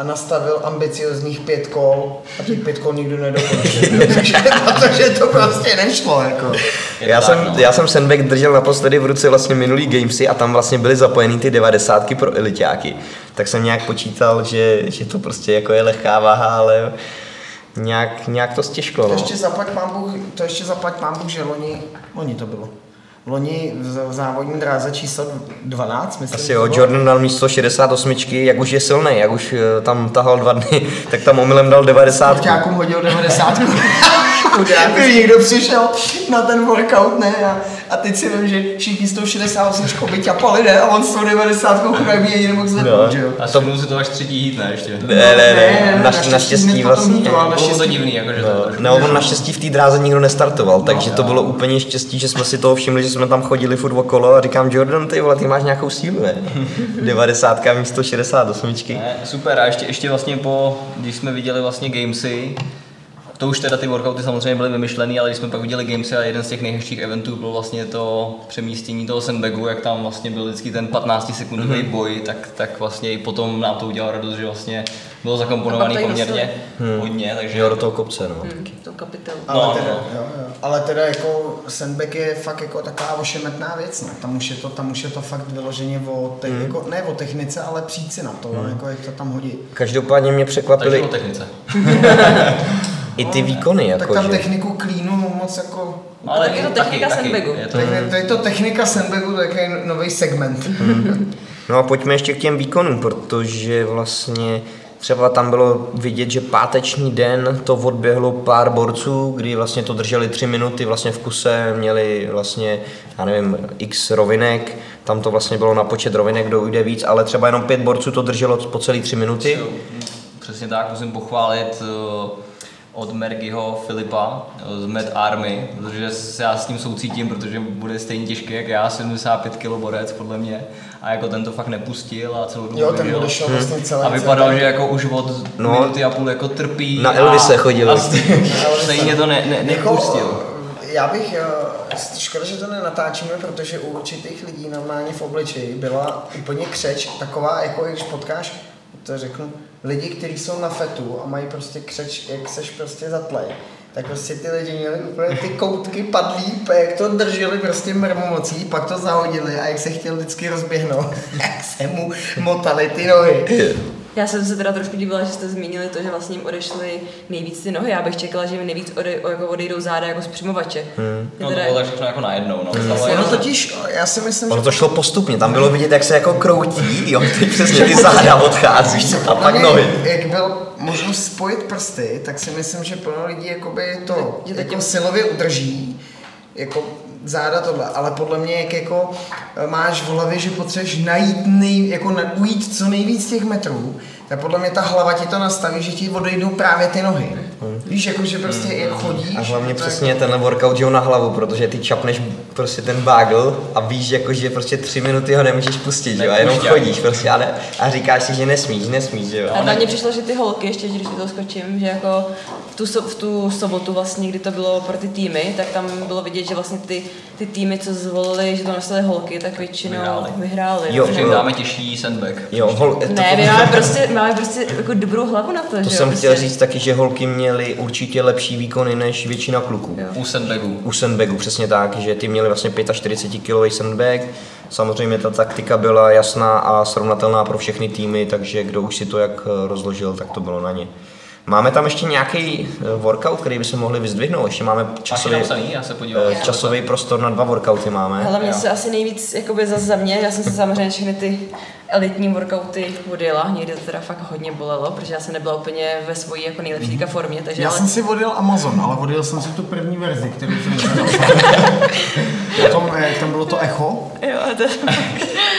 D: A nastavil ambiciozních pět kol a těch pět kol nikdo nedokončil. protože, protože to prostě nešlo. Jako.
B: Je
A: Já
B: to
A: jsem,
B: no.
A: já jsem Sandbag držel naposledy v ruce vlastně minulý Gamesy a tam vlastně byly zapojený ty 90 pro elitáky. Tak jsem nějak počítal, že, že to prostě jako je lehká váha, ale nějak, nějak to stěžklo.
D: To
A: No.
D: ještě zaplať pán Bůh, to ještě zaplať pán Bůh, že loni, loni to bylo. Loni v závodní dráze číslo 12, myslím.
A: Asi jo. Jordan dal místo 68, jak už je silný, jak už eh, tam tahal dva dny, tak tam omylem dal 90.
D: Sportákům hodil 90. Kdyby někdo přišel na ten workout, ne? A, a teď si vím, že všichni s tou 68 by ťapali, ne? A on s tou 90 chudák by jediný mohl zvednout,
A: No.
D: že jo?
B: A všimnul si to až třetí hit, ne, ještě.
A: Ne, ne, ne, naš, naštěstí vlastně.
D: to, ale
B: Bylo to divný, jakože to
A: No,
B: trošku.
A: ne, on naštěstí v té dráze nikdo nestartoval, takže to
B: jo.
A: bylo úplně štěstí, že jsme si toho všimli, že jsme tam chodili furt okolo a říkám, Jordan, ty vole, ty máš nějakou sílu, ne? 90 místo 68.
B: Ne, super, a ještě, ještě vlastně po, když jsme viděli vlastně Gamesy, to už teda ty workouty samozřejmě byly vymyšlený, ale když jsme pak viděli Gamesy a jeden z těch nejhezčích eventů byl vlastně to přemístění toho sandbagu, jak tam vlastně byl vždycky ten 15 sekundový
C: Mhm.
B: mm-hmm. boj, tak, tak vlastně i potom nám to udělalo radost, že vlastně bylo zakomponovaný poměrně hodně, takže
A: Jo, do toho kopce, no.
C: Hmm, to kapitelu.
D: Ale,
B: No,
D: teda,
B: no.
D: Jo, jo. ale teda jako sandbag je fakt jako taková ošemetná věc, no. tam, už je to, tam už je to fakt vyloženě o, te,
A: Hmm.
D: jako, ne o technice, ale přijít si na to, no, jako jak to tam hodí.
A: Každopádně mě
B: takže
A: překvapily
B: o technice.
A: i ty výkony,
D: tak
A: jako,
D: tam
A: že...
D: techniku klínu moc jako...
C: Ale tak je to technika sandbagu.
B: Je to,
D: To je to technika sandbagu, to je takový nový segment.
A: No a pojďme ještě k těm výkonům, protože vlastně třeba tam bylo vidět, že páteční den to odběhlo pár borců, kdy vlastně to drželi tři minuty vlastně v kuse, měli vlastně, já nevím, x rovinek, tam to vlastně bylo na počet rovinek, kdo ujde víc, ale třeba jenom pět borců to drželo po celý tři minuty.
B: Přesně tak, musím pochválit eh, od Mergyho Filipa eh, z Mad Army, protože se já s tím soucítím, protože bude stejně těžký jak já, 75 kg borec podle mě. A jako ten to fakt nepustil a celou dobu
D: Jo, ten odešel vlastně celý.
B: A vypadal, že jako už od
A: No.
B: minuty a půl jako trpí.
A: Na Elvise chodil.
B: A stejně, to ne, ne, nepustil.
D: Jako, já bych, eh, škoda, že to nenatáčíme, protože u určitých lidí normálně v obličeji byla úplně křeč, taková, jako když potkáš, to řeknu, lidi, kteří jsou na fetu a mají prostě křeč, jak seš prostě zatlej. Tak prostě ty lidi měli úplně ty koutky padlý, jak to drželi prostě mrmomocí, pak to zahodili a jak se chtěl vždycky rozběhnout, jak se mu motali ty nohy.
C: Já jsem se teda trošku divila, že jste zmínili to, že vlastně jim odešly nejvíc ty nohy. Já bych čekala, že jim nejvíc ode, jako odejdou záda jako z přimovače. Hmm.
B: No to bylo tak všechno jako najednou. No.
A: Hmm.
D: Ono
B: jenom-
D: totiž, já si myslím,
A: Ono
D: že
A: to šlo postupně, tam bylo vidět, jak se jako kroutí, jo, teď přesně ty záda odchází a pak nohy.
D: Jak byl možnost spojit prsty, tak si myslím, že plno lidí jakoby to jako silově udrží, jako záda tohle, ale podle mě jak jako eh, máš v hlavě, že potřebuješ najít nej, jako na, ujít co nejvíc těch metrů, tak podle mě ta hlava ti to nastaví, že ti odejdou právě ty nohy. Víš, jako že prostě jak chodíš.
A: A hlavně
D: tak-
A: přesně tenhle workout že ho na hlavu, protože ty čapneš prostě ten bagel a víš, jako, že prostě tři minuty ho nemůžeš pustit, že jo, a jenom chodíš prostě ale, a říkáš si, že nesmíš, nesmíš, že jo.
C: A hlavně přišlo, že ty holky, ještě když toho skočím, že jako v tu, so, v tu sobotu vlastně, kdy to bylo pro ty týmy, tak tam bylo vidět, že vlastně ty, ty týmy, co zvolili, že to nosily holky, tak většinou
B: Vyhrály.
C: vyhrály.
A: Jo,
B: jim dáme těžší sandbag.
A: Jo, hol, to,
C: Ne, my máme prostě, máme prostě jako dobrou hlavu na to,
A: to
C: že jo,
A: jsem
C: prostě.
A: chtěl říct taky, že holky měly určitě lepší výkony než většina kluků.
C: Jo.
B: U sandbagu.
A: U sandbagu, přesně tak, že ty měli vlastně 45 kg sandbag. Samozřejmě ta taktika byla jasná a srovnatelná pro všechny týmy, takže kdo už si to jak eh, rozložil, tak to bylo na ně. Máme tam ještě nějaký eh, workout, který by se mohli vyzdvihnout. Ještě máme časový,
B: napsaný, já se podívám.
A: eh, časový prostor na dva workouty máme.
C: Hele, mě
B: Jo.
C: se asi nejvíc, jakoby za, za mě, já jsem se samozřejmě všechny ty elitní workouty odjela, někdy to teda fakt hodně bolelo, protože já jsem nebyla úplně ve svojí jako nejlepší mm formě, takže
D: Já
C: ale...
D: jsem si odjel Amazon, ale odjel jsem si tu první verzi, kterou jsem. Potom, jak tam bylo to echo.
C: Jo, a to,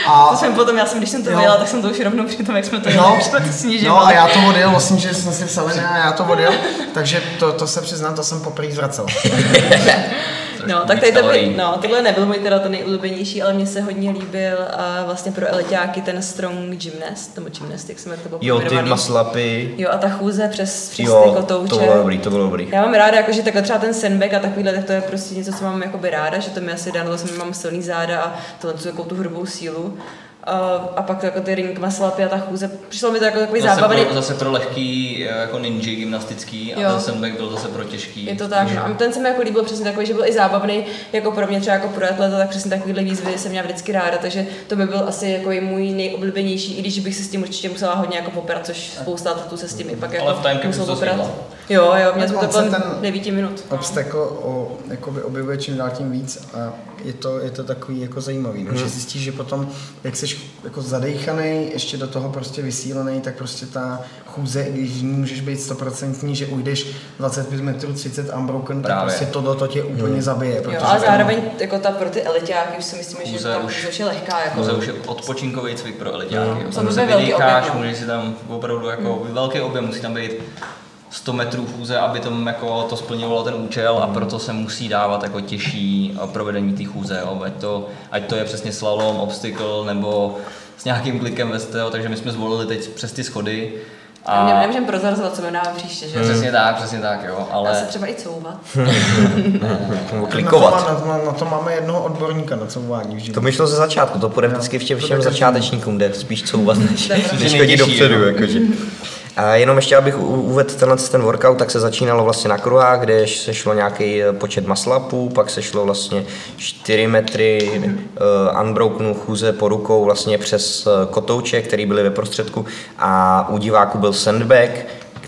D: A,
C: to jsem potom, já jsem, když jsem to vyjela, tak jsem to už rovnou při tom, jak jsme to jeli,
D: No,
C: jsme to
D: no
C: snižovali.
D: a já to odjel, vlastně, že jsme si ne, a já to odjel, takže to, to se přiznám, to jsem poprvé zvracel.
C: No, tak tady to by, no, tohle nebyl můj teda ten nejoblíbenější, ale mně se hodně líbil a vlastně pro elitáky ten strong gymnast, nebo gymnast, jak jak to bylo
A: Jo, ty maslapy.
C: Jo, a ta chůze přes, přes ty
A: Jo,
C: kotouče.
A: to bylo dobrý, to bylo dobrý.
C: Já mám ráda, jakože takhle třeba ten sandbag a takovýhle, tak to je prostě něco, co mám jakoby ráda, že to mi asi dá, že mám silný záda a tohle tu jako tu hrubou sílu. A, a pak jako ty ring maslapy a ta chůze, přišlo mi to jako takový
B: Zase
C: zábavný.
B: pro, zase pro lehký eh, jako ninja gymnastický a
C: Jo.
B: ten sandbag byl zase pro těžký.
C: Je to tak, no. A ten se mi jako líbil přesně takový, že byl i zábavný, jako pro mě třeba jako pro atleta, tak přesně takovýhle výzvy jsem měla vždycky ráda, takže to by byl asi jako i můj nejoblíbenější, i když bych se s tím určitě musela hodně jako poprat, což spousta atletů se s tím i pak jako
B: Ale v timecapu
C: musel poprat. Jo, jo, měl jsem to kolem
D: ten
C: 9 minut.
D: Obstacle o, jakoby objevuje čím dál tím víc a je to, je to takový jako zajímavý, no, že zjistíš, že potom, jak jsi jako zadejchaný, ještě do toho prostě vysílený, tak prostě ta chůze, i když můžeš být stoprocentní, že ujdeš 25 metrů 30 unbroken, tak
B: Právě.
D: prostě tohle to tě úplně zabije.
C: Jo,
D: protože
C: ale
D: tam-
C: zároveň jako ta pro ty elitáky už si myslím, že
B: Chůze
C: ta
B: už-
C: už je lehká. Jako.
B: Jako už je odpočinkový cvik pro elitáky.
C: No,
B: Tam
C: samozřejmě
B: vydýcháš,
C: objem, no.
B: můžeš si tam opravdu jako velký objem, musí tam být 100 metrů chůze, aby tom jako to splňovalo ten účel a proto se musí dávat jako těžší eh, provedení té chůze, jo. Ať, to, ať to je přesně slalom, obstacle nebo s nějakým klikem ve takže my jsme zvolili teď přes ty schody,
C: A mě nemůžeme prozrazovat, co mi dáme příště, že?
B: Přesně tak, přesně tak, jo,
C: Ale...
B: ale
C: se třeba i couvat.
A: Nebo
D: Na to,
A: klikovat.
D: má, na, to, na to máme jednoho odborníka na couvání v
A: To mi šlo ze začátku, to půjde vždycky všem začátečníkům, jde spíš couvat, než, než chodit
B: Nejtěžší,
A: dopředu. Jakože. A jenom ještě, abych uvedl tenhle ten workout, tak se začínalo vlastně na kruhách, kde se šlo nějaký eh, počet maslapů, pak se šlo vlastně 4 metry uh, unbrokenu chůze po rukou vlastně přes eh, kotouče, který byly ve prostředku a u diváků byl sandbag,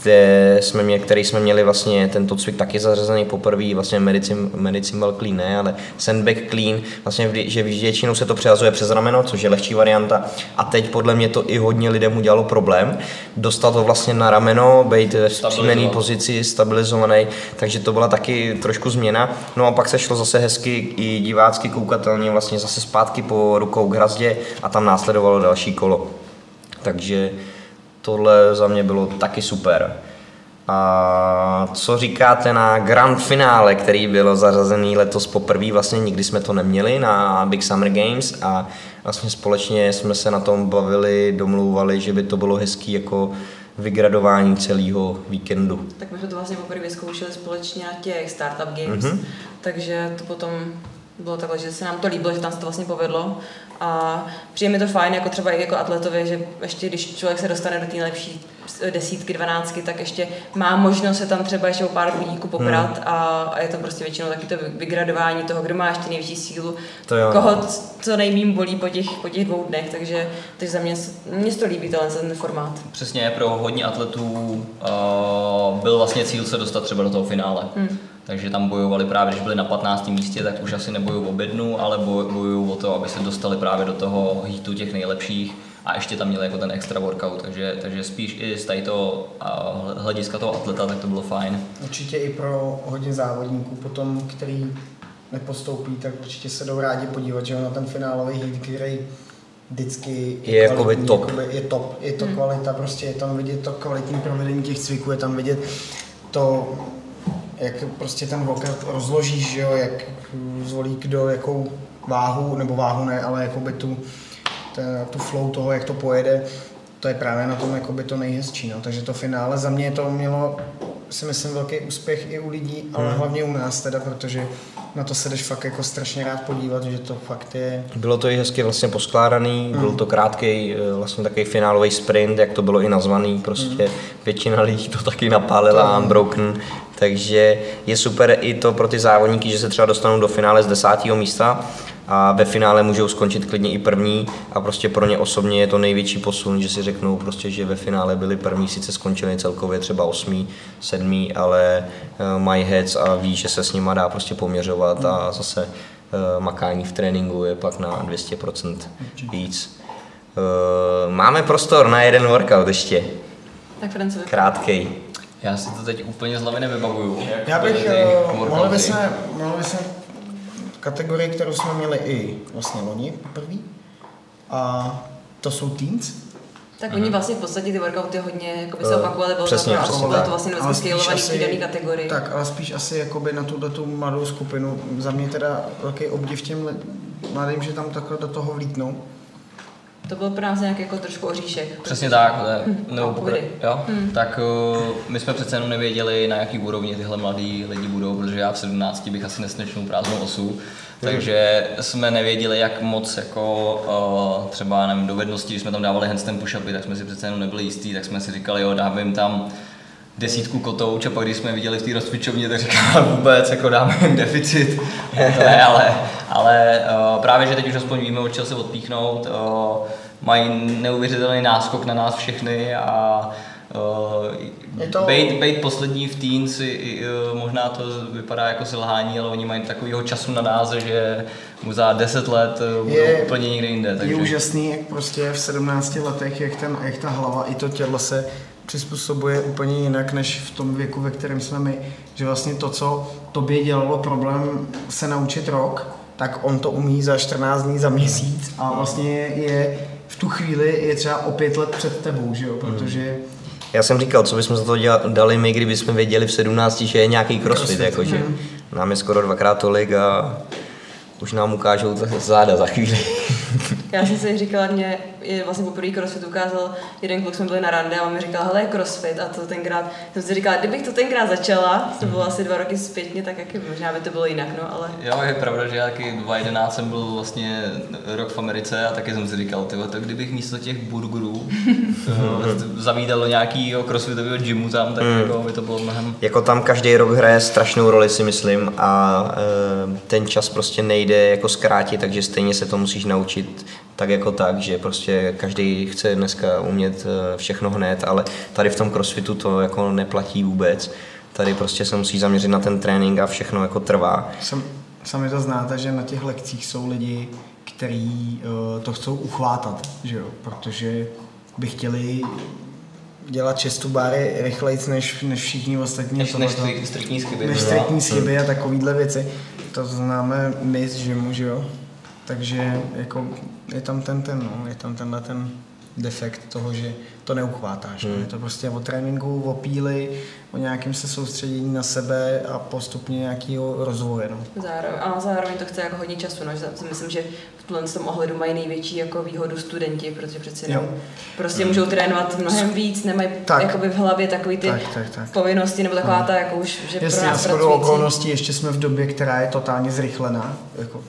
A: kde jsme mě, který jsme měli vlastně tento cvik taky zařazený poprvé, vlastně medicine, medicine clean ne, ale sandbag clean, vlastně že většinou se to přehazuje přes rameno, což je lehčí varianta a teď podle mě to i hodně lidem udělalo problém, dostat to vlastně na rameno, být
B: Stabilizovat.
A: příjmený pozici, stabilizovaný, takže to byla taky trošku změna. No a pak se šlo zase hezky i divácky koukatelně vlastně zase zpátky po rukou k hrazdě a tam následovalo další kolo. Takže tohle za mě bylo taky super. A co říkáte na grand finále, který bylo zařazený letos poprvé, vlastně nikdy jsme to neměli na Big Summer Games a vlastně společně jsme se na tom bavili, domlouvali, že by to bylo hezký jako vygradování celého víkendu.
C: Tak my jsme to vlastně poprvé vyzkoušeli společně na těch Startup Games, mm-hmm. takže to potom bylo takhle, že se nám to líbilo, že tam se to vlastně povedlo a přijde mi to fajn, jako třeba i jako atletovi, že ještě když člověk se dostane do té nejlepší desítky, dvanáctky, tak ještě má možnost se tam třeba ještě o pár budíků poprat
A: Hmm.
C: a, a je to prostě většinou taky to vygradování toho, kdo má ještě největší sílu,
A: To jo.
C: koho c- co nejmím bolí po těch, po těch dvou dnech, takže, takže za mě, se- mně se to líbí tenhle ten formát.
B: přesně pro hodně atletů uh, byl vlastně cíl se dostat třeba do toho finále. Hmm. Takže tam bojovali právě, když byli na 15. místě, tak už asi nebojují o bednu, ale boj- bojují o to, aby se dostali právě do toho hitu těch nejlepších a ještě tam měli jako ten extra workout, takže, takže spíš i z tady toho uh, hlediska toho atleta, tak to bylo fajn.
D: Určitě i pro hodně závodníků potom, který nepostoupí, tak určitě se jdou rádi podívat že na ten finálový hit, který vždycky
A: Je jakoby
D: kvalitní,
A: top.
D: Jakoby je top, je to kvalita, prostě je tam vidět to kvalitní provedení těch cviků, je tam vidět to, jak prostě ten workout rozložíš, že jo, jak zvolí kdo jakou váhu, nebo váhu ne, ale jakoby tu, ta- tu flow toho, jak to pojede, to je právě na tom jakoby to nejhezčí. No. Takže to finále za mě to mělo, si myslím, velký úspěch i u lidí, ale
A: Hmm.
D: hlavně u nás teda, protože na to se jdeš fakt jako strašně rád podívat, že to fakt je.
A: Bylo to i hezky vlastně poskládaný, byl to krátký vlastně takový finálový sprint, jak to bylo i nazvaný, prostě většina lidí to taky napálila unbroken, takže je super i to pro ty závodníky, že se třeba dostanou do finále z desátého místa a ve finále můžou skončit klidně i první a prostě pro ně osobně je to největší posun, že si řeknou prostě, že ve finále byli první, sice skončili celkově třeba osmý, sedmý, ale eh, mají heads a ví, že se s nima dá prostě poměřovat a zase eh, makání v tréninku je pak na 200% víc. Eh, Máme prostor na jeden workout ještě,
C: Tak
A: krátkej.
B: Já si to teď úplně z hlavy nevybavuju.
D: Já bych, mohli bychom, mohli bychom kategorii, kterou jsme měli i vlastně loni poprvé, a to jsou teens.
C: Tak oni vlastně v podstatě ty workouty hodně jako by se
A: Eh,
C: opakovaly, bylo,
A: přesně,
C: to,
A: přesně
C: bylo to vlastně vlastně
D: spíš
C: scalovaný v dané kategorii.
D: Tak, ale spíš asi jakoby na tuto tu mladou skupinu. Za mě teda velký obdiv těm mladým, že tam takhle do toho vlítnou.
C: To byl pro nás nějaký jako trošku oříšek.
B: Přesně tak, ne, nebo
C: a
B: pokra-
C: povídej.
B: jo, tak uh, my jsme přece jenom nevěděli, na jaký úrovni tyhle mladí lidi budou, protože já v 17 bych asi nesnečnul prázdnou osu, takže jsme nevěděli, jak moc jako uh, třeba nevím, dovedností, když jsme tam dávali handstand push-upy, tak jsme si přece jenom nebyli jistí, tak jsme si říkali, jo, dáme jim tam desítku kotouč a pak když jsme je viděli v té rozcvičovně, tak říkám vůbec, jako dáme jim deficit, to ne, ale, ale uh, právě, že teď už aspoň víme, od čeho se odpíchnout, uh, mají neuvěřitelný náskok na nás všechny a
D: Je
B: Uh,
D: to-
B: bejt, bejt poslední v teens, uh, možná to vypadá jako selhání, ale oni mají takového času na nás, že za 10 let budou
D: Je-
B: úplně někde jinde. Takže...
D: Je úžasný, jak prostě v 17 letech, jak, ten, jak ta hlava i to tělo se přizpůsobuje úplně jinak, než v tom věku, ve kterém jsme my. Že vlastně to, co tobě dělalo problém se naučit rok, tak on to umí za 14 dní, za měsíc a vlastně je, v tu chvíli je třeba o pět let před tebou, že jo? protože
A: Já jsem říkal, co bychom za to dali my, kdyby jsme věděli v 17, že je nějaký crossfit,
D: Crossfit,
A: jakože
D: mhm.
A: nám je skoro dvakrát tolik a už nám ukážou záda za chvíli.
C: Já jsem si říkala, mě, je vlastně poprvé crossfit ukázal jeden kluk, jsme byli na rande a on mi říkal, hele, je crossfit. A to tenkrát, jsem si říkala, kdybych to tenkrát začala, to bylo asi dva roky zpětně, tak jaký, možná by to bylo jinak, no, ale
B: Jo, je pravda, že já taky 2011 jsem byl vlastně rok v Americe a taky jsem si říkal, tyhle, tak kdybych místo těch burgerů eh, zavídal do nějakého crossfitového gymu tam, tak jako by to bylo mnohem
A: Jako tam každý rok hraje strašnou roli, si myslím, a e, ten čas prostě nejde jako zkrátit, takže stejně se to musíš naučit tak jako tak, že prostě každý chce dneska umět e, všechno hned, ale tady v tom crossfitu to jako neplatí vůbec. Tady prostě se musí zaměřit na ten trénink a všechno jako trvá.
D: Sam, sami to znáte, že na těch lekcích jsou lidi, kteří uh, to chcou uchvátat, že jo? protože by chtěli dělat čestu báry rychleji než, než všichni ostatní.
B: než, než
D: tohleto.
B: striktní chyby.
D: než striktní chyby a takovýhle věci. To známe my z gymu, že jo? Takže jako je tam ten, ten, no, je tam tenhle ten defekt toho, že to neuchvátáš. Hmm. Je to prostě o tréninku, o píli, o nějakém se soustředění na sebe a postupně nějakého rozvoje. No.
C: Zároveň, a zároveň to chce jako hodně času, no, že si myslím, že v tomhle tom ohledu mají největší jako výhodu studenti, protože přeci jenom prostě můžou trénovat mnohem víc, nemají
D: Tak.
C: jakoby v hlavě takový ty
D: Tak, tak, tak.
C: povinnosti, nebo taková ta jako už, že pro
D: Jasně, a
C: nás
D: okolností ještě jsme v době, která je totálně zrychlená, jako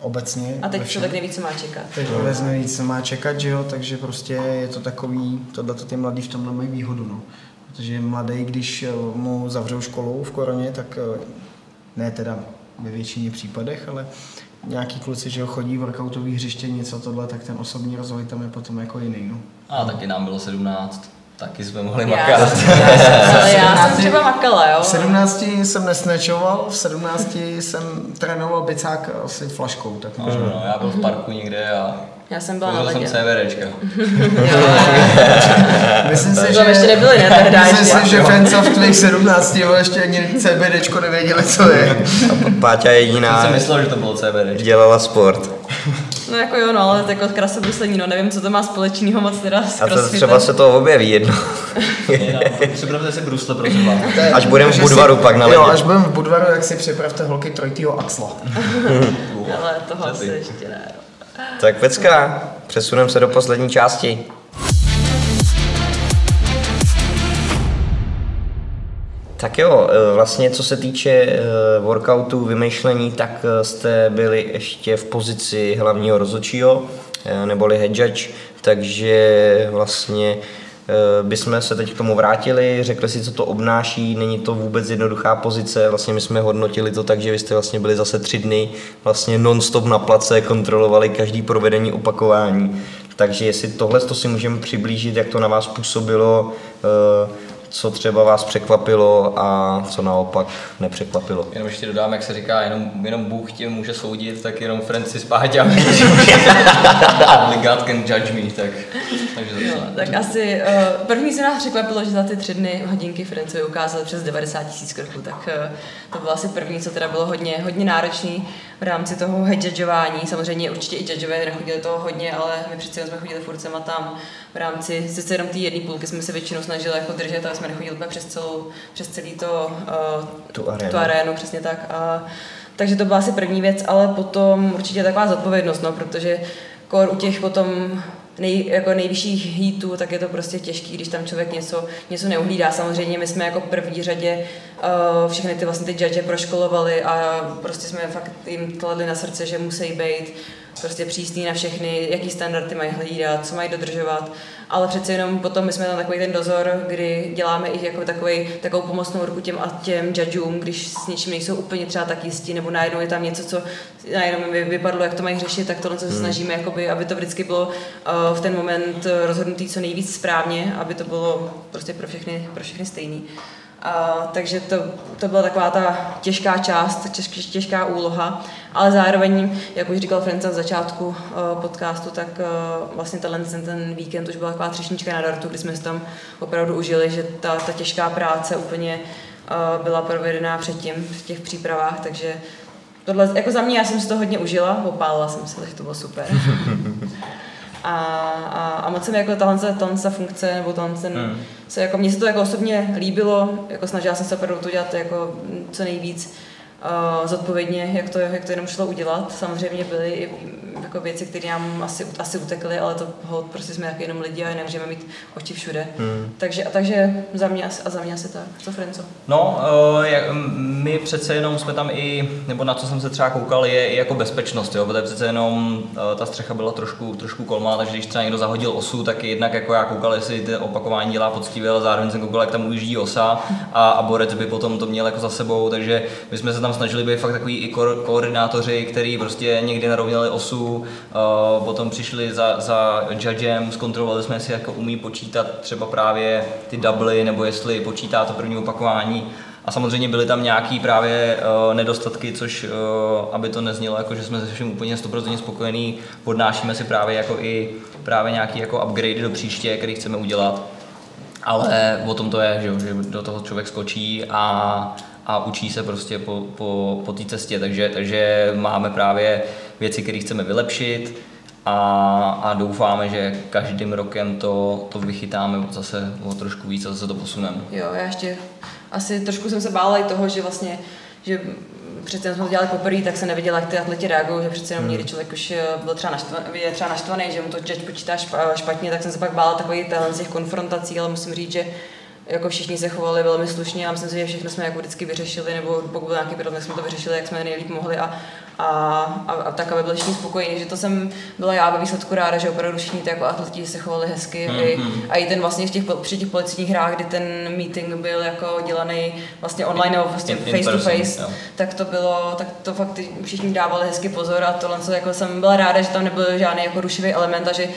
D: obecně.
C: A teď člověk neví, co má čekat.
D: Teď vůbec neví, co má čekat, že jo, takže prostě je to takový, tohle ty mladí v tomhle mají výhodu, no. Protože mladý, když eh, mu zavřou školu v koroně, tak eh, ne teda ve většině případech, ale nějaký kluci, že jo, chodí workoutový hřiště, něco tohle, tak ten osobní rozvoj tam je potom jako jiný, no.
B: A taky nám bylo 17, taky jsme mohli
C: Já,
B: makat.
C: jsem- ale já jsem třeba makala, jo.
D: V 17 jsem nesnečoval, v 17 jsem trénoval bicák asi flaškou, tak
B: No, no, já byl v parku někde a
C: Já jsem byla na
B: Použil jsem
C: ledě.
B: CVDčka.
D: Myslím si, že...
C: tam ještě nebyly, ne, tehdy
D: Myslím si, že fans of tvých 17 vole, ještě ani CBDčko nevěděli, co je.
A: A Páťa
B: Já
A: jediná
B: jsem myslel, že to bylo CVDčko.
A: dělala sport.
C: No jako jo, no, ale jako krasobruslení, no, nevím, co to má společného moc teda s
A: A to třeba se to objeví jedno.
B: Připravte si brusle, prosím vás.
A: Až budeme v Budvaru
D: si-
A: pak na
D: Jo, až budeme v Budvaru, jak si připravte holky trojitýho axla.
C: Ale toho asi ještě ne. no.
A: Tak pecka, přesuneme se do poslední části. Tak jo, eh, vlastně co se týče eh, workoutu, vymýšlení, tak eh, jste byli ještě v pozici hlavního rozhodčího, neboli head judge, takže vlastně bychom se teď k tomu vrátili, řekli si, co to obnáší, není to vůbec jednoduchá pozice, vlastně my jsme hodnotili to tak, že vy jste vlastně byli zase tři dny vlastně non-stop na place, kontrolovali každý provedení opakování, takže jestli tohle to si můžeme přiblížit, jak to na vás působilo, co třeba vás překvapilo a co naopak nepřekvapilo.
B: Jenom ještě dodám, jak se říká, jenom, jenom Bůh tě může soudit, tak jenom Francis Páťa. Only God can judge me, tak, takže
C: No, tak asi uh, první se nás překvapilo, že za ty tři dny hodinky Francovi ukázali přes 90 tisíc kroků, tak uh, to bylo asi první, co teda bylo hodně, hodně náročný v rámci toho hedžadžování. Samozřejmě určitě i judgeové nechodili toho hodně, ale my přece jenom jsme chodili furt sem a tam v rámci, sice jenom té jedné půlky jsme se většinou snažili jako držet, ale jsme nechodili úplně přes, celou, přes celý to, uh,
A: Tu arénu.
C: tu arénu, přesně tak. A, takže to byla asi první věc, ale potom určitě taková zodpovědnost, no, protože kor u těch potom nej, jako nejvyšších hítů, tak je to prostě těžký, když tam člověk něco, něco neuhlídá. Samozřejmě my jsme jako první řadě uh, všechny ty vlastně ty judge proškolovali a prostě jsme fakt jim kladli na srdce, že musí být prostě přísný na všechny, jaký standardy mají hlídat, co mají dodržovat, ale přece jenom potom my jsme tam takový ten dozor, kdy děláme i jako takový, takovou pomocnou ruku těm a těm judgeům, když s něčím nejsou úplně třeba tak jistí, nebo najednou je tam něco, co najednou mi vypadlo, jak to mají řešit, tak tohle se snažíme, jakoby, aby to vždycky bylo uh, v ten moment rozhodnutý co nejvíc správně, aby to bylo prostě pro všechny, pro všechny stejný. A, takže to, to byla taková ta těžká část, těž, těžká úloha, ale zároveň, jak už říkal Franca v začátku uh, podcastu, tak uh, vlastně tenhle ten, ten víkend už byla taková třešnička na dortu, kdy jsme si tam opravdu užili, že ta, ta těžká práce úplně uh, byla provedená předtím v těch přípravách, takže tohle, jako za mě, já jsem si to hodně užila, opálila jsem se, takže to bylo super. A, a, a moc se mi jako tahle, tahle funkce, nebo tahle ten, hmm. se jako, mně se to jako osobně líbilo, jako snažila jsem se opravdu to dělat jako co nejvíc uh, zodpovědně, jak to, jak to jenom šlo udělat. Samozřejmě byly i jako věci, které nám asi, asi utekly, ale to hold, prostě jsme jako jenom lidi a nemůžeme mít oči všude. Hmm. Takže, a takže za mě asi, a za mě asi tak. Co Frenco?
B: No, uh, jak, my přece jenom jsme tam i, nebo na co jsem se třeba koukal, je i jako bezpečnost, jo, protože přece jenom uh, ta střecha byla trošku, trošku kolmá, takže když třeba někdo zahodil osu, tak jednak jako já koukal, jestli to opakování dělá poctivě, ale zároveň jsem koukal, jak tam ujíždí osa a, a borec by potom to měl jako za sebou, takže my jsme se tam snažili být fakt takový i ko- koordinátoři, který prostě někdy narovnali osu, uh, potom přišli za, za judgem, zkontrolovali jsme si, jako umí počítat třeba právě ty doubly, nebo jestli počítá to první opakování. A samozřejmě byly tam nějaký právě uh, nedostatky, což uh, aby to neznělo jako, že jsme se všem úplně 100% spokojení, podnášíme si právě jako i právě nějaký jako upgrade do příště, který chceme udělat. Ale o tom to je, že, že do toho člověk skočí a, a učí se prostě po, po, po té cestě, takže, takže máme právě věci, které chceme vylepšit a, a doufáme, že každým rokem to, to vychytáme zase o trošku víc a zase to posuneme.
C: Jo, já ještě asi trošku jsem se bála i toho, že vlastně, že přece jsme to dělali poprvé, tak jsem neviděla, jak ty atleti reagují, že přece jenom někdy člověk už eh, byl třeba naštvaný, je třeba naštvaný, že mu to judge počítá špatně, tak jsem se pak bála takových těch konfrontací, ale musím říct, že jako všichni se chovali velmi slušně a myslím si, že všechno jsme jako vždycky vyřešili, nebo pokud byl nějaký problém, jsme to vyřešili, jak jsme nejlíp mohli a, a, a, a tak, aby byli všichni spokojení. Že to jsem byla já ve výsledku ráda, že opravdu všichni ty jako atleti se chovali hezky mm-hmm. i, a i ten vlastně v těch, při těch policijních hrách, kdy ten meeting byl jako dělaný vlastně online nebo vlastně in, face to face, jo. tak to bylo, tak to fakt všichni dávali hezky pozor a tohle, co jako jsem byla ráda, že tam nebyl žádný jako rušivý element a že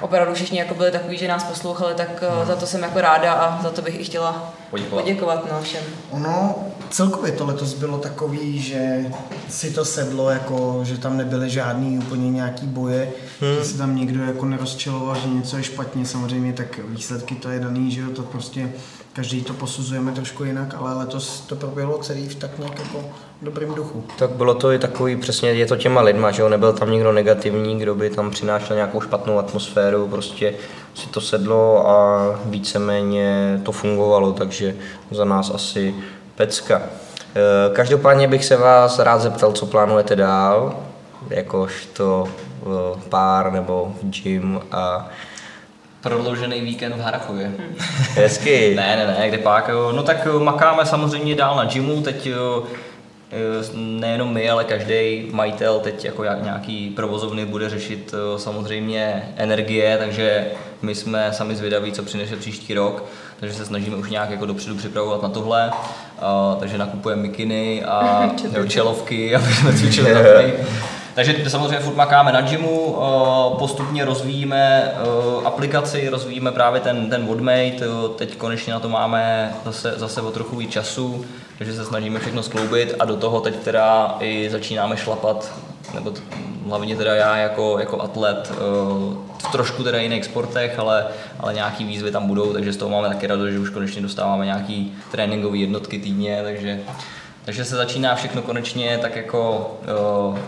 C: opravdu všichni jako byli takový, že nás poslouchali, tak hmm. za to jsem jako ráda a za to bych i chtěla poděkovat, poděkovat no, všem.
D: Ono celkově to letos bylo takový, že si to sedlo, jako, že tam nebyly žádný úplně nějaký boje, hmm. že se tam nikdo jako nerozčiloval, že něco je špatně, samozřejmě tak výsledky to je daný, že jo, to prostě každý to posuzujeme trošku jinak, ale letos to proběhlo celý v tak nějak jako dobrým duchu.
A: Tak bylo to i takový, přesně je to těma lidma, že jo, nebyl tam nikdo negativní, kdo by tam přinášel nějakou špatnou atmosféru, prostě si to sedlo a víceméně to fungovalo, takže za nás asi pecka. E, každopádně bych se vás rád zeptal, co plánujete dál, jakožto e, pár nebo gym a
B: Prodloužený víkend v Harachově.
A: Hezky.
B: ne, ne, ne, kde pak. No tak makáme samozřejmě dál na gymu, teď nejenom my, ale každý majitel teď jako nějaký provozovny bude řešit samozřejmě energie, takže my jsme sami zvědaví, co přinese příští rok, takže se snažíme už nějak jako dopředu připravovat na tohle, takže nakupujeme mikiny a čelovky, aby jsme cvičili na takže samozřejmě furt makáme na gymu, eh, postupně rozvíjíme eh, aplikaci, rozvíjíme právě ten, ten Wodmate, teď konečně na to máme zase, zase o trochu víc času, takže se snažíme všechno skloubit a do toho teď teda i začínáme šlapat, nebo t- hlavně teda já jako, jako atlet, eh, v trošku teda jiných sportech, ale, ale nějaký výzvy tam budou, takže z toho máme taky radost, že už konečně dostáváme nějaký tréninkové jednotky týdně, takže takže se začíná všechno konečně tak jako jo,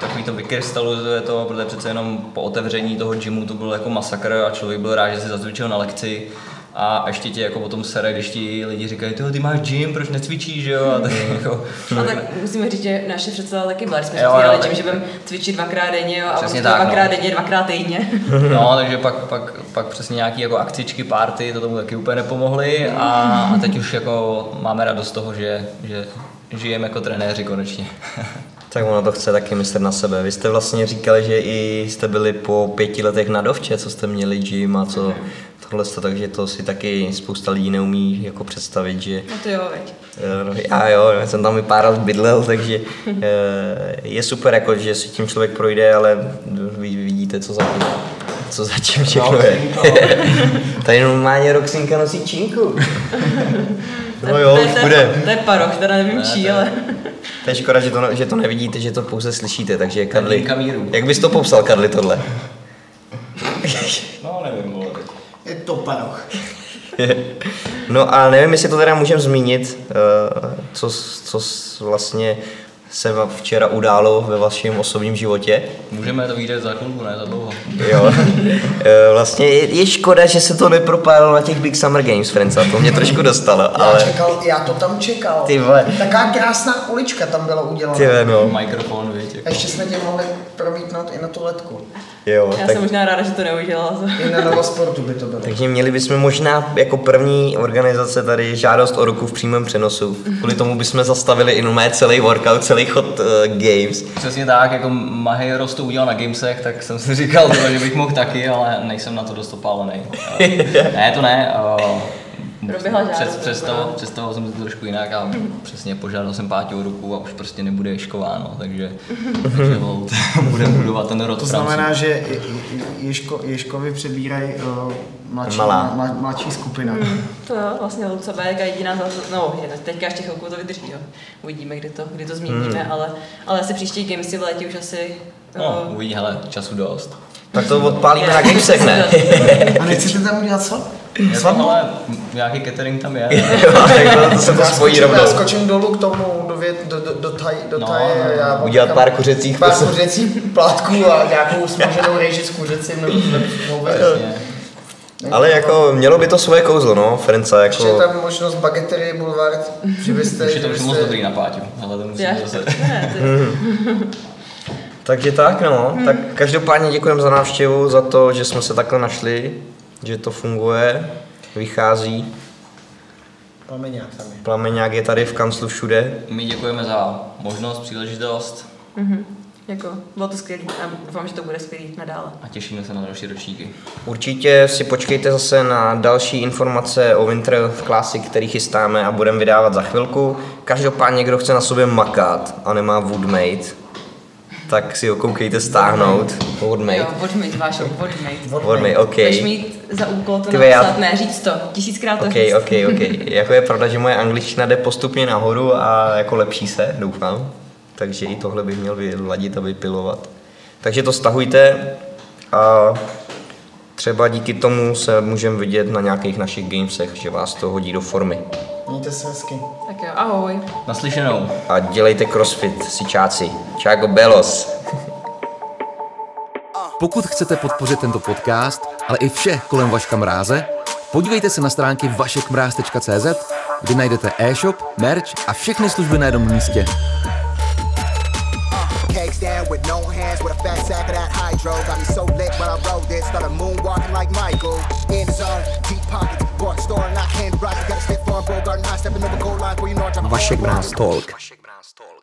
B: takový to vykrystalizuje to, protože přece jenom po otevření toho gymu to byl jako masakr a člověk byl rád, že si zacvičil na lekci a ještě tě jako potom sere, když ti lidi říkají, ty, ty máš gym, proč necvičíš, jo? A tak, jako,
C: a tak musíme říct, že naše předseda taky byla, jsme jo, jo, tak... že budeme cvičit dvakrát denně jo, a přesně tak, dvakrát no. denně, dvakrát týdně.
B: No, takže pak, pak, pak přesně nějaký jako akcičky, party, to tomu taky úplně nepomohly a, a teď už jako máme radost z toho, že, že žijeme jako trenéři konečně.
A: tak ono to chce taky myslet na sebe. Vy jste vlastně říkali, že i jste byli po pěti letech na dovče, co jste měli gym a co tohle, takže to si taky spousta lidí neumí jako představit, že...
C: No to jo, veď.
A: No, já jo, já jsem tam i pár let bydlel, takže eh, je super, jako, že si tím člověk projde, ale vy vidíte, co za co zatím všechno no, je. Tady normálně Roxinka nosí činku.
C: No jo, to, už bude. To je paroch, teda nevím ne, čí, ale...
A: To je škoda, že to, že to nevidíte, že to pouze slyšíte, takže Karli, jak bys to popsal, Karli, tohle?
B: no, nevím, vole.
D: Je to paroch.
A: no a nevím, jestli to teda můžeme zmínit, uh, co, co vlastně se včera událo ve vašem osobním životě.
B: Můžeme to vidět za chvilku, ne za dlouho.
A: Jo. Eh, vlastně je, je škoda, že se to nepropálilo na těch Big Summer Games, Frenca, to mě trošku dostalo,
D: Já,
A: ale
D: čekal, já to tam čekal.
A: Ty vole.
D: Taká krásná ulička tam byla udělaná.
A: ty ve, no,
B: Mikrofon, víš,
D: A
B: jako.
D: ještě jsme tě mohli promítnout i na tu letku.
A: jo,
C: Já
A: tak,
C: jsem možná ráda, že to neudělala.
D: I na Novosportu by to bylo.
A: takže měli bychom možná jako první organizace tady žádost o ruku v přímém přenosu. Kvůli tomu bychom zastavili i mé celý workout, celý chod uh, games.
B: Přesně tak, jako Mahy Ross to udělal na Gamesech, tak jsem si říkal, že bych mohl taky, ale nejsem na to dost opálený. ne, to ne. Uh,
C: Proběhla žádost,
B: přes, představoval,
C: akorát.
B: představoval jsem si to trošku jinak a přesně požádal jsem Páťu o ruku a už prostě nebude ješkováno, takže, takže budeme budovat ten rod
D: To znamená, že Je- Je- Ježko, Ježkovi přebírají uh, mladší,
A: Malá.
D: mla, mladší skupina.
C: To jo, vlastně Luca B je jediná za no, je, teďka ještě chvilku to vydrží, jo. Uvidíme, kdy to, kdy to změníme, ale, ale asi příští gamesy v létě už asi...
B: No,
C: eh,
B: uvidí, hele, času dost.
A: Tak to odpálíme na gamesech, ne?
D: A nechcete tam udělat?
B: Jako,
D: Svatbu?
B: ale nějaký catering tam je.
A: jo, tak to, se to
D: Já
A: spojí
D: skočím, já
A: rovnou.
D: skočím dolů k tomu, do, vět, do, do, do, taj, do
B: No,
D: taje.
B: no, no.
D: já
A: Udělat pár kuřecích
D: Pár kuřecích plátků a nějakou smaženou rejži s kuřecím nebo
B: Přesně.
A: Ale jako mělo by to svoje kouzlo, no, Frenca,
D: Ještě je
A: jako...
D: tam možnost bageterie Boulevard, že byste...
B: Už je to už moc dobrý na Páťu, ale to musím zase...
A: Takže tak, no. Tak každopádně děkujeme za návštěvu, za to, že jsme se takhle našli, že to funguje, vychází.
D: Plameňák je.
A: Plameňák je tady v kanclu všude.
B: My děkujeme za možnost, příležitost
C: mhm, jako, bylo to skvělý a doufám, že to bude skvělý nadále.
B: a těšíme se na další ročníky.
A: Určitě si počkejte zase na další informace o Winter Classic, který chystáme a budeme vydávat za chvilku. Každopádně, kdo chce na sobě makat a nemá Woodmate, tak si ho koukejte stáhnout. Woodmate.
C: Jo, Vodmate, váš Vodmate.
A: Woodmate, OK.
C: Budeš mít za úkol to
A: Ty ve, já-
C: napsat, ne říct to, tisíckrát to
A: OK,
C: říct.
A: OK, OK. Jako je pravda, že moje angličtina jde postupně nahoru a jako lepší se, doufám. Takže i tohle bych měl vyladit a vypilovat. Takže to stahujte a třeba díky tomu se můžeme vidět na nějakých našich gamesech, že vás to hodí do formy.
D: Mějte se hezky.
C: Tak jo, ahoj.
B: Naslyšenou.
A: A dělejte crossfit, sičáci. Čágo Belos.
E: Pokud chcete podpořit tento podcast, ale i vše kolem Vaška Mráze, podívejte se na stránky vašekmráz.cz, kde najdete e-shop, merch a všechny služby na jednom místě.
F: Cakes down with no hands with a fat sack of that hydro. Got me so lit when I rode this. Started moonwalking like Michael. In the zone, deep pockets, bought store and I hand rock.
G: Vašek. Brás Talk.